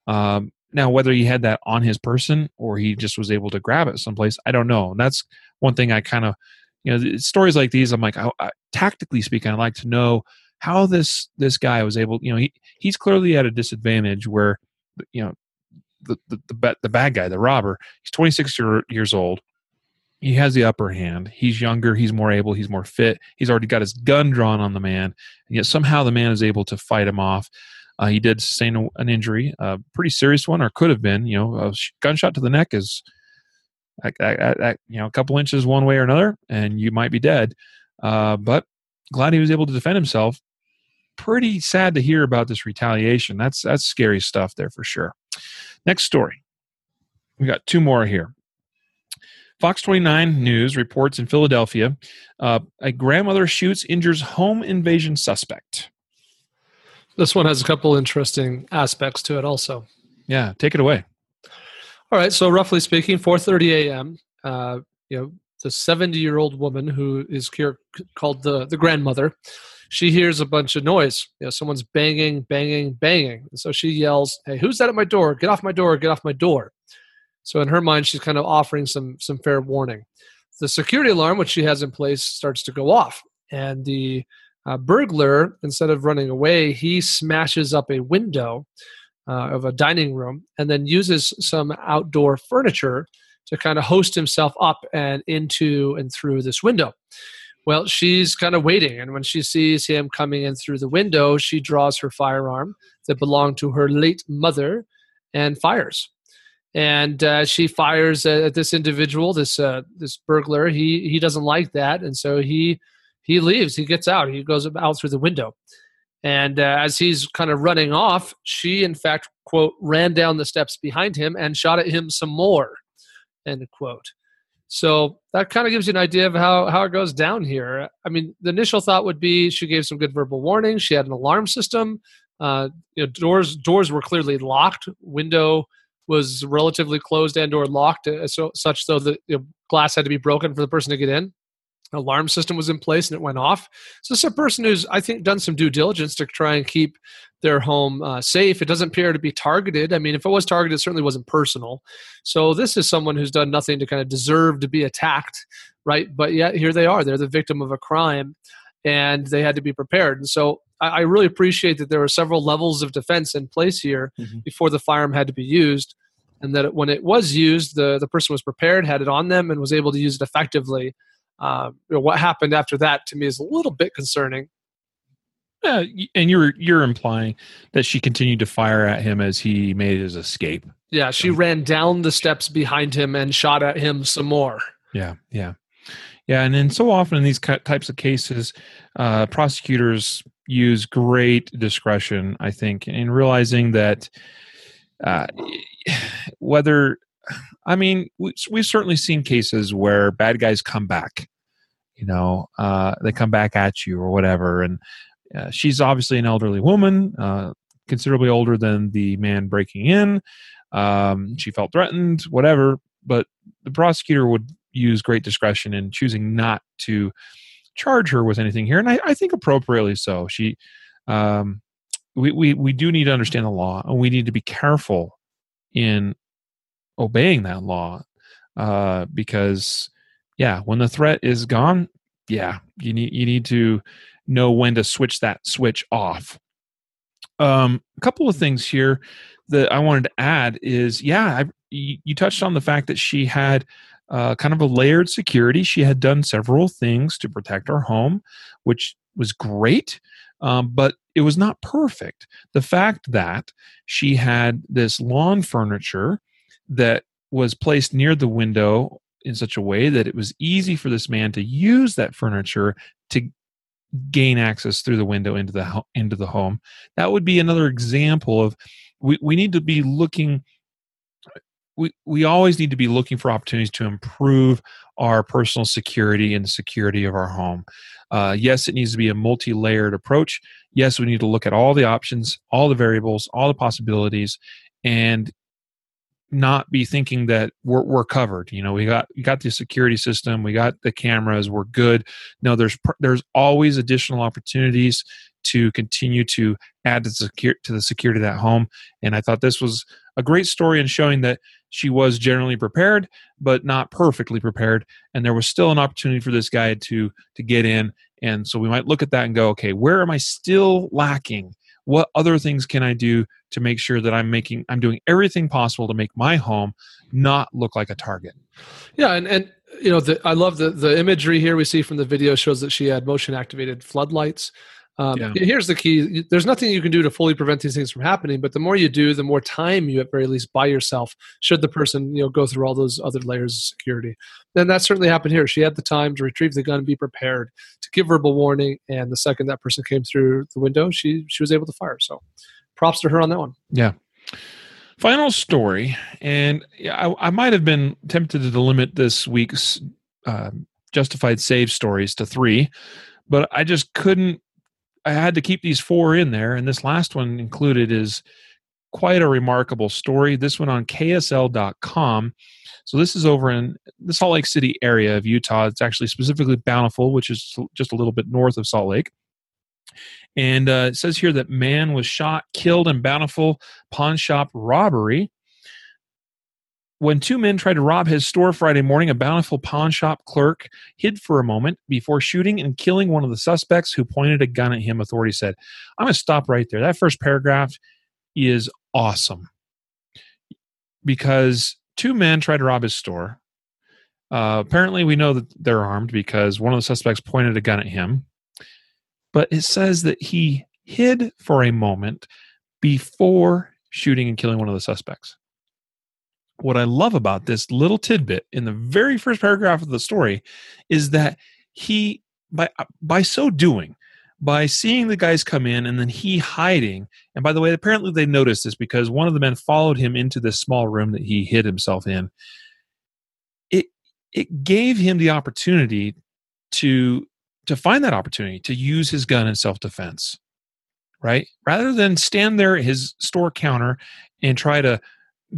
Um, now, whether he had that on his person or he just was able to grab it someplace, I don't know. And that's one thing I kind of, you know, stories like these. I'm like, I, I, tactically speaking, I'd like to know how this this guy was able. You know, he he's clearly at a disadvantage where, you know, the the the, the bad guy, the robber, he's 26 year, years old he has the upper hand. He's younger, he's more able, he's more fit. He's already got his gun drawn on the man, and yet somehow the man is able to fight him off. Uh, he did sustain a, an injury, a pretty serious one, or could have been. You know, a gunshot to the neck is, you know, a couple inches one way or another, and you might be dead. Uh, but glad he was able to defend himself. Pretty sad to hear about this retaliation. That's that's scary stuff there for sure. Next story. We got two more here. Fox 29 News reports in Philadelphia uh, a grandmother shoots, injures home invasion suspect. This one has a couple interesting aspects to it also. Yeah, take it away. All right, so roughly speaking, 4:30 a.m. uh, you know, the 70 year old woman who is here called the, the grandmother, she hears a bunch of noise. You know, someone's banging, banging, banging. And so she yells, Hey, who's that at my door? Get off my door, get off my door. So in her mind, she's kind of offering some some fair warning. The security alarm, which she has in place, starts to go off. And the uh, burglar, instead of running away, he smashes up a window uh, of a dining room and then uses some outdoor furniture to kind of host himself up and into and through this window. Well, she's kind of waiting, and when she sees him coming in through the window, she draws her firearm that belonged to her late mother and fires. And uh, she fires at this individual, this uh, this burglar. He he doesn't like that, and so he he leaves. He gets out. He goes out through the window. And uh, as he's kind of running off, she, in fact, quote, ran down the steps behind him and shot at him some more, end quote. So that kind of gives you an idea of how, how it goes down here. I mean, the initial thought would be she gave some good verbal warnings. She had an alarm system. Uh, you know, doors doors were clearly locked. Window was relatively closed and or locked, uh, so such though the you know, glass had to be broken for the person to get in alarm system was in place and it went off. So this is a person who's, I think, done some due diligence to try and keep their home uh, safe. It doesn't appear to be targeted. I mean, if it was targeted, it certainly wasn't personal. So this is someone who's done nothing to kind of deserve to be attacked, right? But yet here they are. They're the victim of a crime, and they had to be prepared. And so I, I really appreciate that there were several levels of defense in place here mm-hmm. before the firearm had to be used. And that when it was used, the, the person was prepared, had it on them, and was able to use it effectively uh, you know, what happened after that to me is a little bit concerning. Yeah, and you're you're implying that she continued to fire at him as he made his escape. Yeah, she ran down the steps behind him and shot at him some more. Yeah, yeah, yeah. And then so often in these types of cases, uh, prosecutors use great discretion. I think in realizing that uh, whether I mean, we, we've certainly seen cases where bad guys come back. You know, uh, they come back at you or whatever. And uh, she's obviously an elderly woman, uh, considerably older than the man breaking in. Um, she felt threatened, whatever. But the prosecutor would use great discretion in choosing not to charge her with anything here, and I, I think appropriately so. She, um, we, we we do need to understand the law, and we need to be careful in obeying that law uh, because yeah when the threat is gone yeah you need you need to know when to switch that switch off. Um, a couple of things here that i wanted to add is yeah I, you, touched on the fact that she had uh, kind of a layered security. She had done several things to protect our home which was great um, but it was not perfect. The fact that she had this lawn furniture that was placed near the window in such a way that it was easy for this man to use that furniture to gain access through the window into the into the home. That would be another example of we, we need to be looking we, we always need to be looking for opportunities to improve our personal security and the security of our home. Uh, yes it needs to be a multi-layered approach. Yes we need to look at all the options all the variables all the possibilities and not be thinking that we're, we're covered you know we got we got the security system we got the cameras we're good. No there's there's always additional opportunities to continue to add to, secure, to the security of that home. And i thought this was a great story in showing that she was generally prepared but not perfectly prepared. And there was still an opportunity for this guy to to get in. And so we might look at that and go okay where am i still lacking? What other things can i do to make sure that i'm making i'm doing everything possible to make my home not look like a target yeah and and you know the, i love the the imagery here we see from the video shows that she had motion activated floodlights um, yeah. Here's the key: there's nothing you can do to fully prevent these things from happening, but the more you do, the more time you, at very least, buy yourself. Should the person, you know, go through all those other layers of security, then that certainly happened here. She had the time to retrieve the gun, be prepared to give verbal warning, and the second that person came through the window, she she was able to fire. So, props to her on that one. Yeah. Final story, and I, I might have been tempted to limit this week's uh, justified save stories to three, but I just couldn't I had to keep these four in there, and this last one included is quite a remarkable story. This one on KSL.com. So this is over in the Salt Lake City area of Utah. It's actually specifically Bountiful, which is just a little bit north of Salt Lake. And uh, it says here that man was shot, killed in Bountiful pawn shop robbery. When two men tried to rob his store Friday morning, a Bountiful pawn shop clerk hid for a moment before shooting and killing one of the suspects who pointed a gun at him, authorities said. I'm going to stop right there. That first paragraph is awesome because two men tried to rob his store. Uh, apparently, we know that they're armed because one of the suspects pointed a gun at him. But it says that he hid for a moment before shooting and killing one of the suspects. What I love about this little tidbit in the very first paragraph of the story is that he by by so doing by seeing the guys come in and then he hiding and by the way apparently they noticed this because one of the men followed him into this small room that he hid himself in. It it gave him the opportunity to to find that opportunity to use his gun in self-defense right rather than stand there at his store counter and try to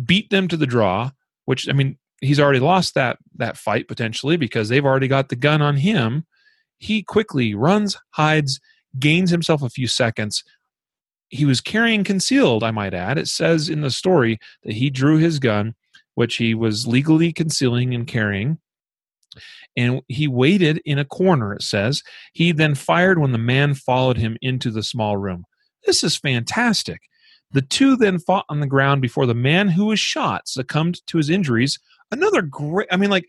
beat them to the draw, which I mean, he's already lost that that fight potentially because they've already got the gun on him. He quickly runs, hides, gains himself a few seconds. He was carrying concealed, I might add. It says in the story that he drew his gun, which he was legally concealing and carrying. And he waited in a corner, it says. He then fired when the man followed him into the small room. This is fantastic. The two then fought on the ground before the man who was shot succumbed to his injuries. Another great, I mean, like,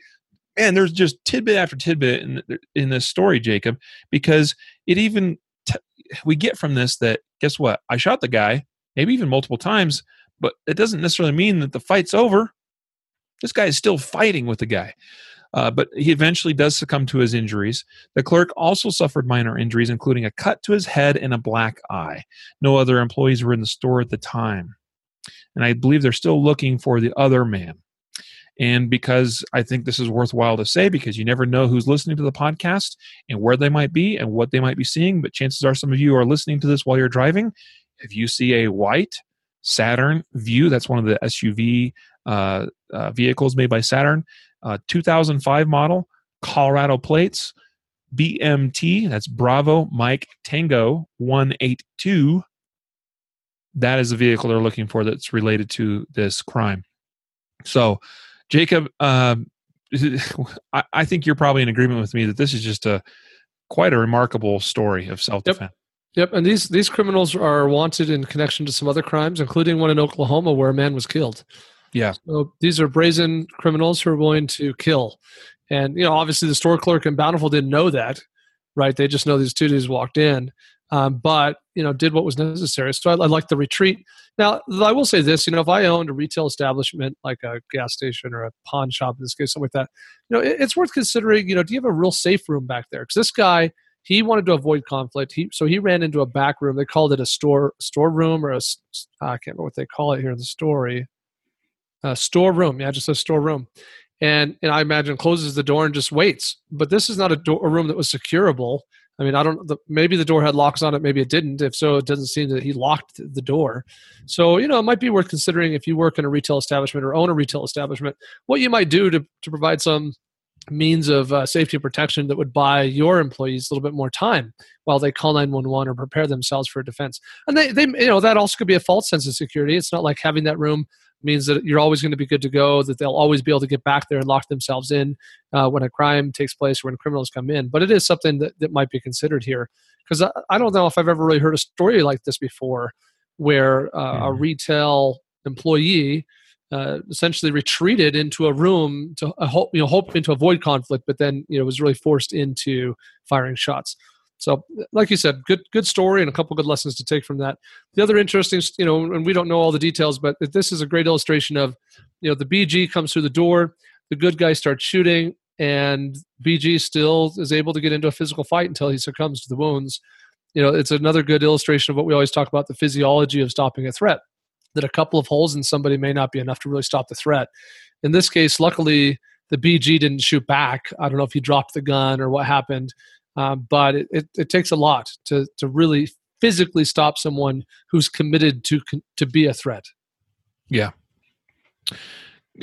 man, there's just tidbit after tidbit in, in this story, Jacob, because it even, t- we get from this that, guess what? I shot the guy, maybe even multiple times, but it doesn't necessarily mean that the fight's over. This guy is still fighting with the guy. Uh, but he eventually does succumb to his injuries. The clerk also suffered minor injuries, including a cut to his head and a black eye. No other employees were in the store at the time. And I believe they're still looking for the other man. And because I think this is worthwhile to say, because you never know who's listening to the podcast and where they might be and what they might be seeing. But chances are some of you are listening to this while you're driving. If you see a white Saturn Vue, that's one of the SUV uh, uh, vehicles made by Saturn, uh, 2005 model, Colorado plates, BMT, that's Bravo Mike Tango 182. That is the vehicle they're looking for that's related to this crime. So, Jacob, um, I, I, think you're probably in agreement with me that this is just a quite a remarkable story of self defense. Yep. yep, and these these criminals are wanted in connection to some other crimes, including one in Oklahoma where a man was killed. Yeah. So these are brazen criminals who are willing to kill. And, you know, obviously the store clerk in Bountiful didn't know that, right? They just know these two dudes walked in, um, but, you know, did what was necessary. So I, I like the retreat. Now, I will say this, you know, if I owned a retail establishment like a gas station or a pawn shop in this case, something like that, you know, it, it's worth considering, you know, do you have a real safe room back there? Because this guy, he wanted to avoid conflict. He so he ran into a back room. They called it a store store room or a I can't remember what they call it here in the story uh, storeroom. Yeah, just a storeroom. And, and I imagine closes the door and just waits. But this is not a, door, a room that was securable. I mean, I don't. The, maybe the door had locks on it. Maybe it didn't. If so, it doesn't seem that he locked the door. So you know, it might be worth considering if you work in a retail establishment or own a retail establishment, what you might do to to provide some means of uh, safety and protection that would buy your employees a little bit more time while they call 911 or prepare themselves for defense. And they, they, you know, that also could be a false sense of security. It's not like having that room means that you're always going to be good to go, that they'll always be able to get back there and lock themselves in uh, when a crime takes place or when criminals come in. But it is something that, that might be considered here. Because I, I, don't know if I've ever really heard a story like this before where uh, mm. a mm-hmm. retail employee uh, essentially retreated into a room to uh, hope, you know, hoping to avoid conflict, but then you know was really forced into firing shots. So, like you said, good good story and a couple good lessons to take from that. The other interesting, you know, and we don't know all the details, but this is a great illustration of, you know, the BG comes through the door, the good guy starts shooting, and BG still is able to get into a physical fight until he succumbs to the wounds. You know, it's another good illustration of what we always talk about the physiology of stopping a threat. That a couple of holes in somebody may not be enough to really stop the threat. In this case, luckily, the BG didn't shoot back. I don't know if he dropped the gun or what happened, um, but it, it, it, takes a lot to, to really physically stop someone who's committed to to be a threat. Yeah.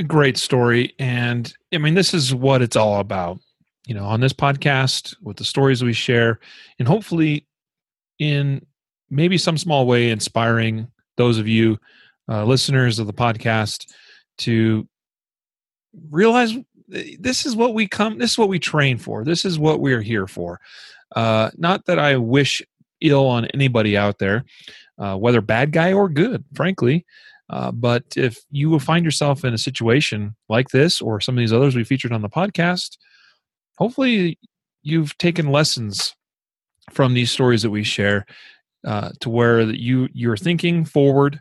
Great story and i mean this is what it's all about you know on this podcast with the stories we share and hopefully in maybe some small way inspiring those of you uh, listeners of the podcast to realize this is what we come this is what we train for. This is what we're here for. Uh, not that i wish ill on anybody out there uh, whether bad guy or good frankly. Uh, but if you will find yourself in a situation like this or some of these others we featured on the podcast, hopefully you've taken lessons from these stories that we share uh, to where you you're thinking forward,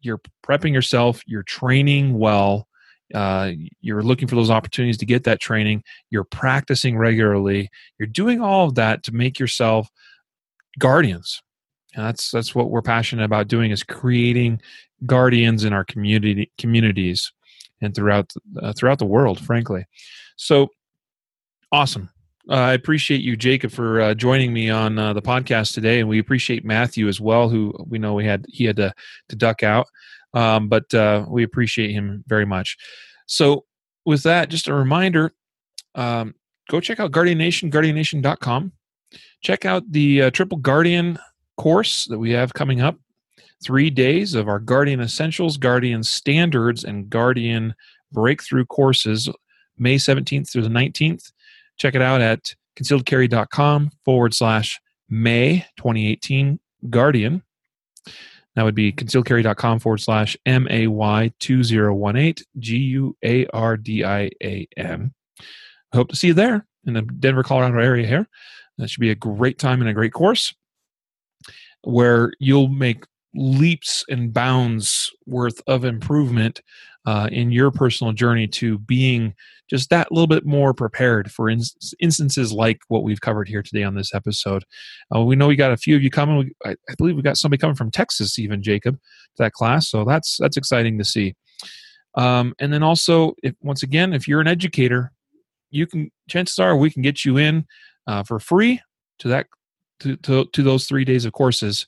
you're prepping yourself, you're training well, uh, you're looking for those opportunities to get that training, you're practicing regularly, you're doing all of that to make yourself guardians. And that's that's what we're passionate about doing is creating guardians in our community communities and throughout uh, throughout the world frankly. So awesome. Uh, i appreciate you jacob for uh, joining me on uh, the podcast today and we appreciate matthew as well who we know we had he had to, to duck out um, but uh, we appreciate him very much so with that just a reminder um, go check out guardian nation guardiannation.com check out the uh, triple guardian course that we have coming up three days of our Guardian Essentials, Guardian Standards, and Guardian Breakthrough courses, May 17th through the 19th. Check it out at concealedcarry.com forward slash May 2018 Guardian. That would be concealedcarry.com forward slash M A Y 2018 G U A R D I A M. Hope to see you there in the Denver, Colorado area here. That should be a great time and a great course where you'll make leaps and bounds worth of improvement uh, in your personal journey to being just that little bit more prepared for in- instances like what we've covered here today on this episode. Uh, we know we got a few of you coming. We, I, I, believe we got somebody coming from Texas, even Jacob, to that class. So that's that's exciting to see. Um, and then also, if once again, if you're an educator, you can chances are we can get you in uh, for free to that to, to, to those three days of courses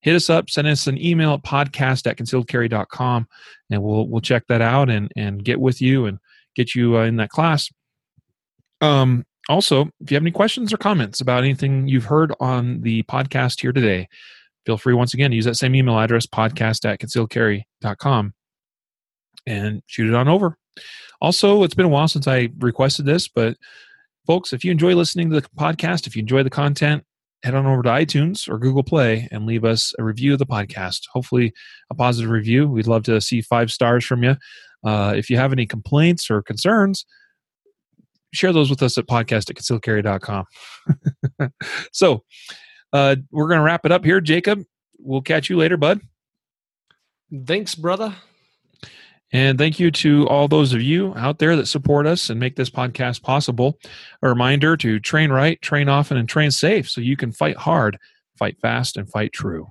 hit us up, send us an email at podcast at concealedcarry.com, and we'll we'll check that out and and get with you and get you uh, in that class. Um, also, if you have any questions or comments about anything you've heard on the podcast here today, feel free once again to use that same email address, podcast at concealedcarry.com, and shoot it on over. Also, it's been a while since I requested this, but folks, if you enjoy listening to the podcast, if you enjoy the content, head on over to iTunes or Google Play and leave us a review of the podcast. Hopefully, a positive review. We'd love to see five stars from you. Uh, if you have any complaints or concerns, share those with us at podcast at concealedcarry.com. so, uh, we're going to wrap it up here, Jacob. We'll catch you later, bud. Thanks, brother. And thank you to all those of you out there that support us and make this podcast possible. A reminder to train right, train often, and train safe so you can fight hard, fight fast, and fight true.